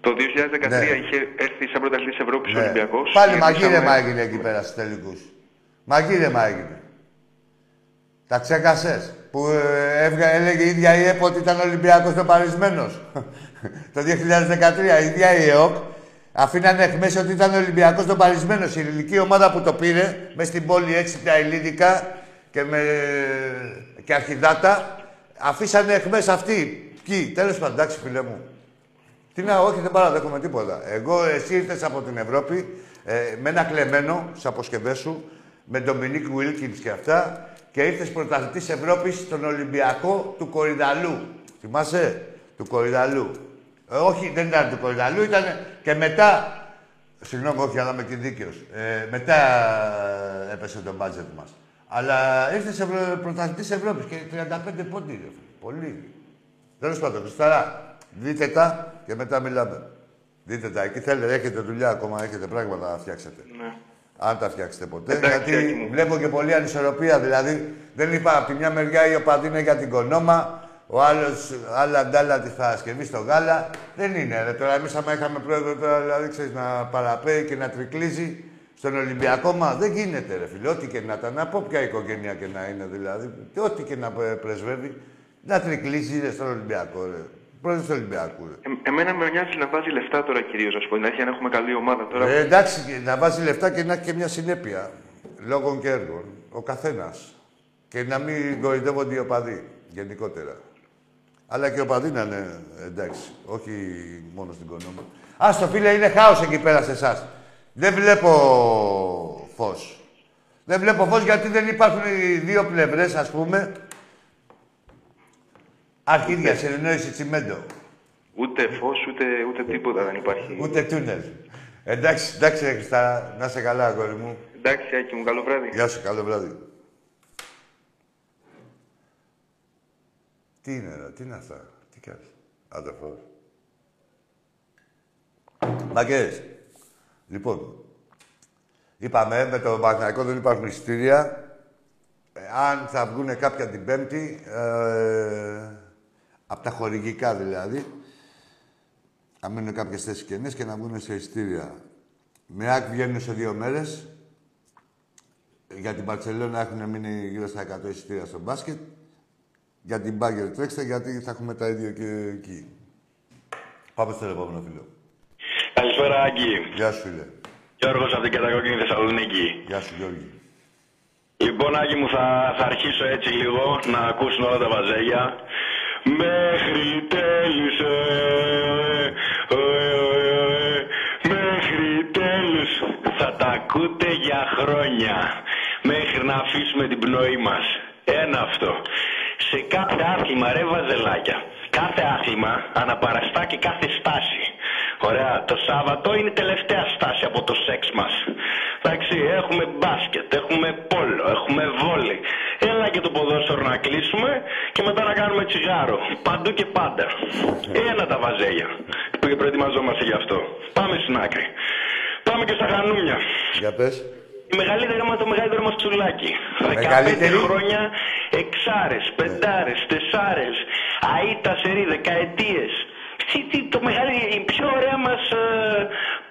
Το 2013 Ναι. είχε έρθει σαν πρωταθλητής Ευρώπης ο Ναι. Ολυμπιακός. Πάλι μαγείρεμα έγινε εκεί πέρα στους τελικούς. Μαγείρεμα έγινε. Τα ξέχασες. Που ε, έβγα, έλεγε η ίδια η ΕΠΟ ότι ήταν Ολυμπιακός το Παρισμένος. το 2013 η ίδια η ΕΟΚ αφήνανε εχμές ότι ήταν Ολυμπιακός το Παρισμένος. Η ελληνική ομάδα που το πήρε μες στην πόλη έτσι τα ελληνικά και με και αρχιδάτα αφήσανε εχμές αυτοί. Ποιοι, τέλος πάντων, εντάξει φίλε μου. Τι να, όχι, δεν παραδέχομαι τίποτα. Εγώ, εσύ ήρθες από την Ευρώπη ε, με ένα κλεμμένο στις αποσκευές σου, με τον Μινίκ Βίλκινς και αυτά, και ήρθες πρωταθλητής Ευρώπης στον Ολυμπιακό του Κορυδαλού. Θυμάσαι, του Κορυδαλού. Ε, όχι, δεν ήταν του Κορυδαλού, ήταν και μετά. Συγγνώμη, όχι, αλλά είμαι και δίκαιος. Ε, μετά ε, έπεσε το μπάτζετ μας. Αλλά ήρθες Ευρω... πρωταθλητής Ευρώπης και 35 πόντι, ρε φίλε. Πολύ. Τέλος πάντων, Χριστάρα, δείτε τα και μετά μιλάμε. Δείτε τα. Εκεί θέλετε, έχετε δουλειά ακόμα, έχετε πράγματα να φτιάξετε. Ναι. Αν τα φτιάξετε ποτέ. Εντάξει, γιατί Άκη μου. βλέπω και πολλή ανισορροπία. Δηλαδή, δεν είπα από τη μια μεριά οι οπαδοί είναι για την κονόμα, ο άλλος άλλα ντάλα τη Παρασκευή στο γάλα. Δεν είναι. Ρε. Τώρα, εμείς άμα είχαμε πρόεδρο τώρα, δηλαδή, ξέρεις, να παραπέει και να τρικλίζει στον Ολυμπιακό, μα δεν γίνεται, ρε φίλε. Ό,τι και να ήταν, από ποια οικογένεια και να είναι δηλαδή, και ό,τι και να πρε- πρεσβεύει, να τρικλίζει ρε, στον Ολυμπιακό. Ρε. Πρόεδρο του Ολυμπιακού. Ρε. Ε, εμένα με νοιάζει να βάζει λεφτά τώρα κυρίως, ας πούμε. Δηλαδή, να έχουμε καλή ομάδα τώρα. Ε, εντάξει, και να βάζει λεφτά και να έχει και μια συνέπεια λόγων και έργων. Ο καθένας. Και να μην κορυδεύονται οι οπαδοί γενικότερα. Αλλά και οι οπαδοί να είναι εντάξει, όχι μόνο στην κονόμα. Α το φίλε, είναι χάος εκεί πέρα σε εσάς. Δεν βλέπω φως. Δεν βλέπω φως γιατί δεν υπάρχουν οι δύο πλευρές, ας πούμε. Αρχίδια, συνεννόηση τσιμέντο. Ούτε φως, ούτε, ούτε τίποτα δεν υπάρχει. Ούτε τούνελ. Εντάξει, εντάξει, ρε Χριστά, να σε καλά, αγόρι μου. Εντάξει, Άκη μου, καλό βράδυ. Γεια σου, καλό βράδυ. Τι είναι, ρε, τι είναι αυτά, τι κάνεις. Άντε, φως. Μαγκές. Λοιπόν, είπαμε, με το Παναθηναϊκό δεν υπάρχουν εισιτήρια. Ε, αν θα βγουν κάποια την Πέμπτη, ε, από τα χορηγικά δηλαδή, να μείνουν κάποιες θέσεις κενές και να βγουν σε εισιτήρια. Με άκ βγαίνουν σε δύο μέρες. Για την Παρσελόνα έχουν μείνει γύρω στα 100 εισιτήρια στο μπάσκετ. Για την Μπάγκερ τρέξτε, γιατί θα έχουμε τα ίδια και εκεί. Πάμε στο επόμενο φίλο. Καλησπέρα, Άκη. Γεια σου, φίλε. Γιώργος από την κατακόκκινη Θεσσαλονίκη. Γεια σου, Γιώργη. Λοιπόν, Άκη μου, θα, θα αρχίσω έτσι λίγο να ακούσουν όλα τα βαζέλια. Μέχρι τέλους, ε, ε, ε, ε, μέχρι τέλους θα τα ακούτε για χρόνια. Μέχρι να αφήσουμε την πνοή μας. Ένα αυτό. Σε κάθε άθλημα, ρε βαζελάκια. Κάθε άθλημα αναπαραστά και κάθε στάση. Ωραία, το Σάββατο είναι η τελευταία στάση από το σεξ μας. Εντάξει, έχουμε μπάσκετ, έχουμε πόλο, έχουμε βόλι. Έλα και το ποδόσφαιρο να κλείσουμε και μετά να κάνουμε τσιγάρο. Παντού και πάντα. Ένα τα βαζέλια που προετοιμαζόμαστε γι' αυτό. Πάμε στην άκρη. Πάμε και στα χανούμια. Για πες. Η μεγαλύτερη μας, το μεγαλύτερο μας τσουλάκι. 15 Μεγαλύτερη. χρόνια εξάρες, πεντάρες, τεσσάρες, αΐτα σερί, δεκαετίες. Τι, τι, το μεγαλύτερο, η πιο ωραία μας ε,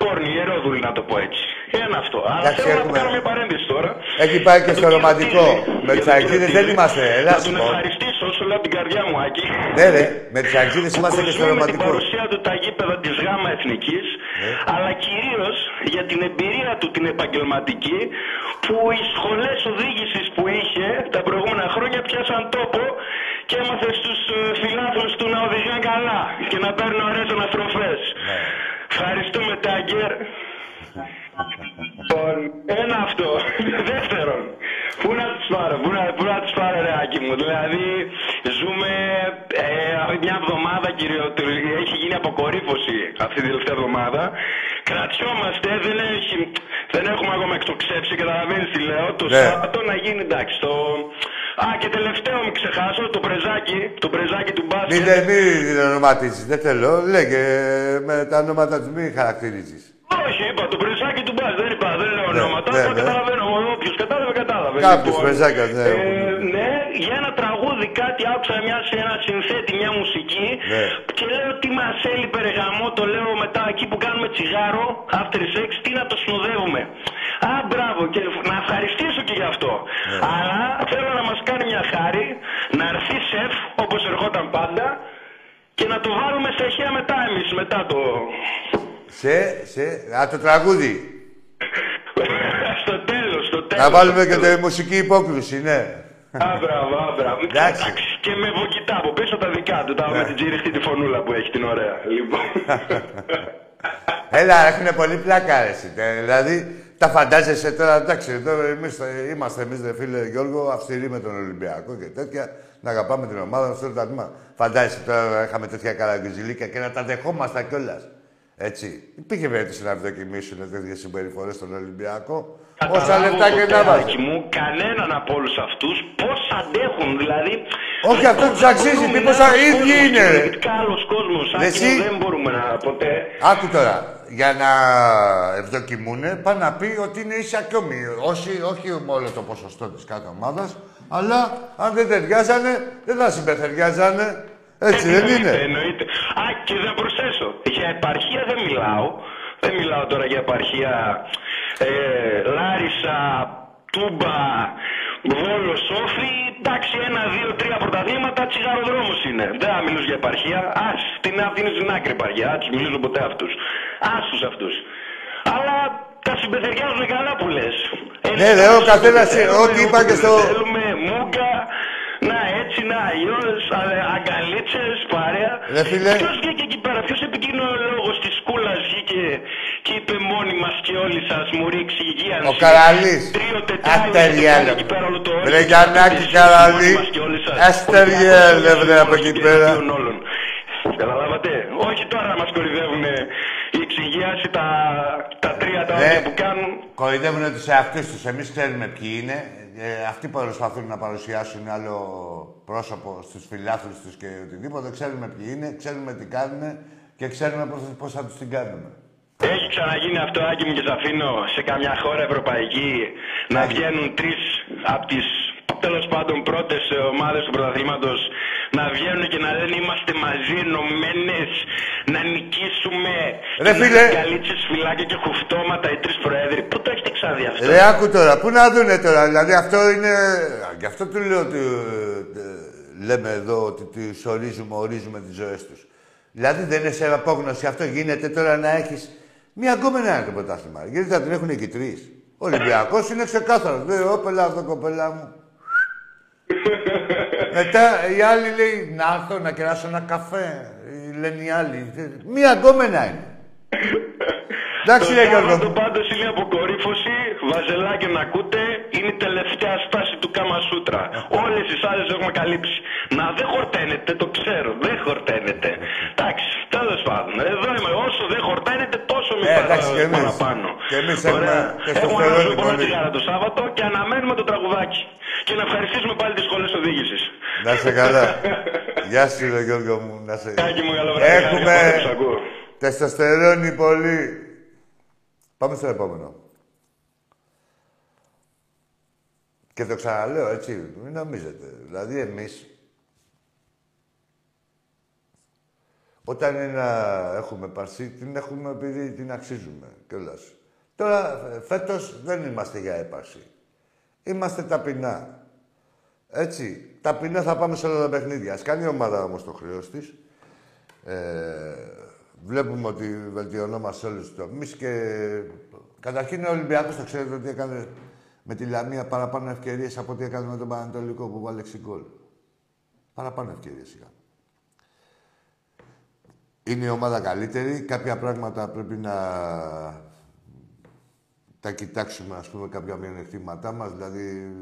πόρνη, ιερόδουλη να το πω έτσι. Ένα αυτό. Αλλά Εντάξει, θέλω να έχουμε- κάνω μια παρένθεση τώρα. Έχει πάει και Να στο τον ρομαντικό. χαιρετίζει. Με Για τους τον αεξίδες δεν χαιρετίζει. είμαστε. Έλα, Να σου τον πω. ευχαριστήσω όσο λέω από την καρδιά μου, Άκη. Ναι, ρε, με τους αεξίδες είμαστε και στο Κοσμεί με την ρομαντικό. παρουσία του τα γήπεδα της ΓΑΜΑ Εθνικής, Ναι. αλλά κυρίως για την εμπειρία του την επαγγελματική, που οι σχολές οδήγησης που είχε τα προηγούμενα χρόνια πιάσαν τόπο και έμαθε στους ε, φιλάθλους του να οδηγούν καλά και να παίρνουν ωραίες αναστροφές. Ναι. Ευχαριστούμε, Τάγκερ. Λοιπόν, ένα αυτό. Δεύτερον, Πού να τις πάρω, πού να, πού να τις πάρω ρε Άκη μου. Δηλαδή ζούμε ε, μια εβδομάδα κυριότερο, έχει γίνει αποκορύφωση αυτή την τελευταία εβδομάδα. Κρατιόμαστε, δεν, έχει, δεν έχουμε ακόμα εκτοξεύσει, καταλαβαίνεις τι λέω. Το Ναι. Σάββατο να γίνει εντάξει. Το... Α, και τελευταίο μην ξεχάσω, το πρεζάκι, το πρεζάκι του μπάσκετ. Μην, δεν- μην την ονοματίζεις, δεν θέλω. Λέγε με τα ονόματα του, μην χαρακτηρίζεις. Όχι, είπα το πρεζάκι του μπάσκετ, δεν είπα, δεν λέω Ναι, ονόματα. ναι, απλά ναι. καταλαβαίνω, όποιος κατάλαβε, κατάλαβε. Κάποιος πρεζάκας, ναι. Ε, ναι, για ένα τραγούδι κάτι άκουσα μια, σε ένα συνθέτη, μια μουσική Ναι. και λέω τι μας έλειπε ρε γαμό, το λέω μετά εκεί που κάνουμε τσιγάρο, after sex, τι να το συνοδεύουμε. Α, μπράβο και να ευχαριστήσω και γι' αυτό. Ναι. Αλλά θέλω να μας κάνει μια χάρη, να έρθει σεφ όπως ερχόταν πάντα και να το βάλουμε στα ηχεία μετά εμείς, μετά το... Σε, σε, α, το τραγούδι. στο τέλος, στο τέλος. Να βάλουμε και στο τέλος. τη μουσική υπόκριση, ναι. Α, μπράβο, α, μπράβο. Εντάξει. Και με βοκιτά από πίσω τα δικά του, τα Ναι. με την τζιριστή τη φωνούλα που έχει την ωραία. Λοιπόν. Έλα, έχουν πολύ πλάκα, ρε, εσύ. Ε, Δηλαδή, τα φαντάζεσαι τώρα, εντάξει, εδώ εμείς, ε, είμαστε εμείς, ρε φίλε Γιώργο, αυστηροί με τον Ολυμπιακό και τέτοια, να αγαπάμε την ομάδα, αυτό το τμήμα. Φαντάζεσαι τώρα να είχαμε τέτοια καραγκιουζιλίκια και να τα δεχόμασταν κιόλας. Έτσι. Υπήρχε περίπτωση να ευδοκιμήσουν τέτοιες συμπεριφορές στον Ολυμπιακό. Όσα Καταλάβω λεπτά και ποτέ, να Άκη βάζεις. μου, κανέναν από όλους αυτούς πώς αντέχουν, δηλαδή. Όχι, αυτό τους αξίζει, τι πόσα ίδιοι είναι, ρε. Άλλος κόσμος, Ρε, Άκη εσύ; μου, δεν μπορούμε να ποτέ. Άκου τώρα, για να ευδοκιμούνε, πάνε να πει ότι είναι ίσα ακόμη. Όχι, όχι με όλο το ποσοστό της κάθε ομάδας, αλλά αν δεν ταιριάζανε, δεν θα συμπεθεριάζανε. Έτσι δεν Εννοείται, είναι. Εννοείται. Α, και να προσθέσω. Για επαρχία δεν μιλάω. Δεν μιλάω τώρα για επαρχία ε, Λάρισα, Τούμπα, Βόλος, Σόφι. Εντάξει, ένα, δύο, τρία πρωταθλήματα τσιγαροδρόμος είναι. Δεν θα μιλήσω για επαρχία. Α, την αυτή είναι στην άκρη επαρχία. Α, τους μιλήσω ποτέ αυτούς. Άσου αυτούς. Αλλά τα συμπεθεριάζουν καλά που λες. Ναι, ρε, ο καθένας, ε, ό,τι είπα και στο- Θέλουμε μούγκα, να έτσι, να αλλιώ, αγκαλίτσες, παρέα. Ρε, φίλε. Ποιος βγήκε εκεί πέρα, ποιος επικοινωνιολόγο της σκούλας βγήκε και είπε μόνοι μας και όλοι σας μου ρίξει υγεία. Ο Καραλής. Αστεριέλε. εκεί πέρα όλο το Βρε Γιαννάκη Καραλή. Αστεριέλε, βρε, από εκεί πέρα. Καταλάβατε. Όχι τώρα να μας κορυδεύουν η εξυγίαση, τα, τα τρία τα Ρε, όρια που κάνουν. Κοροϊδεύουν τους εαυτούς τους. Εμείς ξέρουμε ποιοι είναι. Ε, αυτοί προσπαθούν να παρουσιάσουν άλλο πρόσωπο στους φιλάθλους τους και οτιδήποτε. Ξέρουμε ποιοι είναι, ξέρουμε τι κάνουν και ξέρουμε πώς θα τους την κάνουμε. Έχει ξαναγίνει αυτό, Άκη μου και σε αφήνω, σε καμιά χώρα ευρωπαϊκή να βγαίνουν τρεις από τις τέλος πάντων πρώτες ομάδες του πρωταθλήματος να βγαίνουν και να λένε είμαστε μαζί ενωμένες να νικήσουμε. Ρε, φίλε. Καλίτσε, φυλάκια και χουφτώματα οι τρεις προέδροι. Πού το έχετε ξαδεί αυτό; Ρε, άκου τώρα, πού να δούνε τώρα. Δηλαδή αυτό είναι. Γι' αυτό του λέω ότι. ε, ε, λέμε εδώ ότι τους ορίζουμε, ορίζουμε τις ζωές τους. Δηλαδή δεν είναι σε απόγνωση αυτό. Γίνεται τώρα να έχεις μία γκόμενα είναι το πρωτάθλημα. Γιατί θα την έχουν εκεί τρεις. Ο Ολυμπιακός είναι ξεκάθαρος. Λέει, Ω πελάδο, κοπελά μου. Μετά οι άλλοι λέει να έρθω να κεράσω ένα καφέ. Λένε οι άλλοι. Μία γκόμενα είναι. Εντάξει, το ρε Γιώργο. Σάββατο πάντως είναι η αποκορύφωση, βαζελάκια να ακούτε, είναι η τελευταία στάση του Κάμα Σούτρα. Όλες τις άλλες έχουμε καλύψει. Να δεν χορταίνετε, το ξέρω, δεν χορταίνετε. Εντάξει, τέλος πάντων, εδώ είμαι, όσο δεν χορταίνετε τόσο μην Ε, παρα- εντάξει, και εμείς. παραπάνω. Και εμείς έχουμε Ωραία. τεστοστερόνη Έχουμε να πολλά πολύ. τσιγάρα το Σάββατο και αναμένουμε το τραγουδάκι. Και να ευχαριστήσουμε πάλι τις σχολές οδήγησης. Να είσαι καλά. Γεια σου, ρε Γιώργο μου. Να σε... Κάκι μου, καλό βράδυ. Έχουμε Χάρηκα που σ' ακούω. τεστοστερόνη πολύ. Πάμε στο επόμενο. Και το ξαναλέω, έτσι, μην νομίζετε. Δηλαδή, εμείς, όταν είναι να έχουμε παρσί, την έχουμε επειδή την αξίζουμε κιόλας. Τώρα, ε, φέτος δεν είμαστε για έπαρση. Είμαστε ταπεινά. Έτσι, ταπεινά θα πάμε σε όλα τα παιχνίδια. Ας κάνει η ομάδα όμως το χρέος της. Ε, βλέπουμε ότι βελτιωνόμαστε σε όλους τους τομείς και καταρχήν ο Ολυμπιακός το ξέρετε ότι έκανε με τη Λαμία παραπάνω ευκαιρίες από ό,τι έκανε με τον Πανατολικό που βάλε 6 γκολ. Παραπάνω ευκαιρίες είχαμε. Είναι η ομάδα καλύτερη. Κάποια πράγματα πρέπει να τα κοιτάξουμε, ας πούμε, κάποια μειονεκτήματά μας, δηλαδή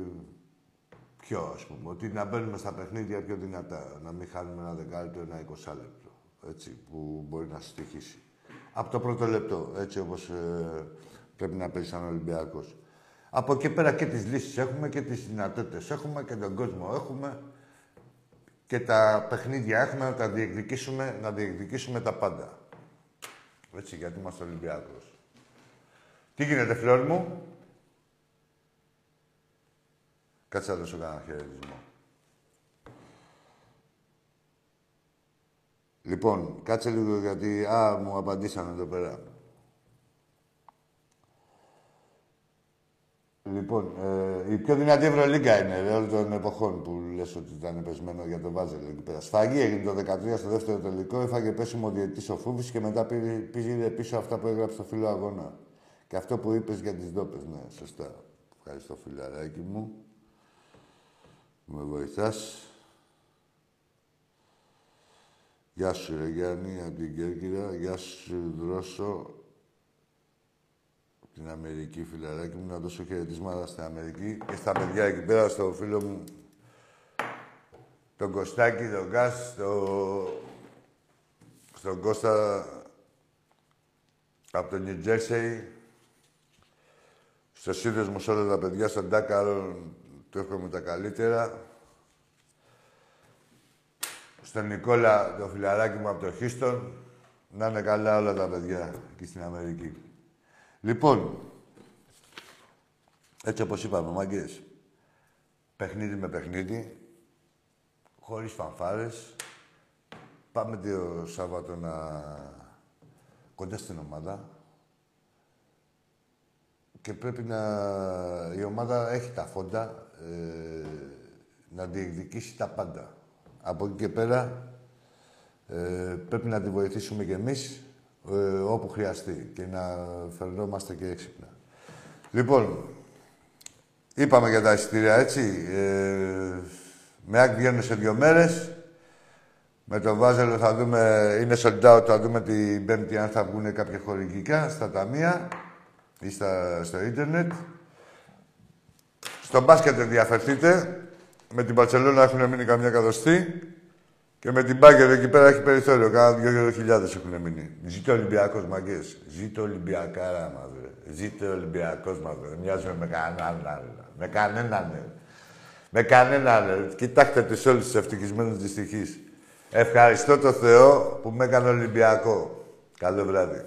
ποιο, ας πούμε, ότι να μπαίνουμε στα παιχνίδια πιο δυνατά, να μην χάνουμε ένα δεκάλεπτο, ένα εικοσάλεπτο, έτσι, που μπορεί να στοιχήσει. Από το πρώτο λεπτό, έτσι όπως ε, πρέπει να παίζει σαν Ολυμπιακός. Από εκεί πέρα και τις λύσεις έχουμε και τις δυνατότητες έχουμε και τον κόσμο έχουμε και τα παιχνίδια έχουμε να τα διεκδικήσουμε, να διεκδικήσουμε τα πάντα. Έτσι, γιατί είμαστε Ολυμπιακός. Τι γίνεται, φλόρ μου; Κάτσε να δώσω κανένα χαιρετισμό. Λοιπόν, κάτσε λίγο γιατί... Α, μου απαντήσανε εδώ πέρα. Λοιπόν, ε, η πιο δυνατή Ευρωλίγκα είναι ρε, όλων των εποχών που λες ότι ήταν πεσμένο για το Βάζελ εκεί πέρα. Σφαγή έγινε το 13 στο δεύτερο τελικό, έφαγε πέσιμο ο διετής ο Φούβης και μετά πήρε, πήρε πίσω αυτά που έγραψε στο φίλο αγώνα. Και αυτό που είπες για τις δόπες, ναι, σωστά. Ευχαριστώ φιλαράκι μου. Με βοηθάς. Γεια σου, ρε Γιάννη, από την Κέρκυρα. Γεια σου, Δρόσο. Την Αμερική, φιλαράκι μου, να δώσω χαιρετίσματα στην Αμερική και στα παιδιά εκεί πέρα, στο φίλο μου, τον Κωστάκη, τον Γκάς, στο... στον Κώστα από το New Jersey, στο σύνδεσμο σε όλα τα παιδιά, στον Ντάκαρο, το έχουμε τα καλύτερα. Στον Νικόλα, το φιλαράκι μου από το Χίστον. Να είναι καλά όλα τα παιδιά εκεί στην Αμερική. Λοιπόν, έτσι όπως είπαμε, μάγκες, παιχνίδι με παιχνίδι, χωρίς φανφάρες. Πάμε το Σάββατο να... κοντά στην ομάδα. Και πρέπει να... Η ομάδα έχει τα φόντα ε, να διεκδικήσει τα πάντα. Από εκεί και πέρα ε, πρέπει να τη βοηθήσουμε κι εμείς ε, όπου χρειαστεί και να φερνόμαστε και έξυπνα. Λοιπόν, είπαμε για τα εισιτήρια, έτσι. Ε, με άκρη βγαίνουν σε δύο μέρες. Με το Βάζελο θα δούμε, είναι sold out, θα δούμε την Πέμπτη αν θα βγουν κάποια χορηγικά στα ταμεία ή στα, στο ίντερνετ. Στο μπάσκετ ενδιαφερθείτε. Με την Παρσελόνα έχουν μείνει καμιά εκατοστή. Και με την Μπάγκερ εκεί πέρα έχει περιθώριο. Κάνα δυο χιλιάδες έχουν μείνει. Ζήτω Ολυμπιακός, μαγκές. Ζήτω Ολυμπιακάρα μας, ρε. Ζήτω Ολυμπιακός μας, ρε. Μοιάζουμε με κανέναν άλλο. Με κανέναν, ρε. Με κανέναν, ρε. Κοιτάξτε τους όλους τους ευτυχισμένους δυστυχείς. Ευχαριστώ το Θεό που με έκανε Ολυμπιακό. Καλό βράδυ.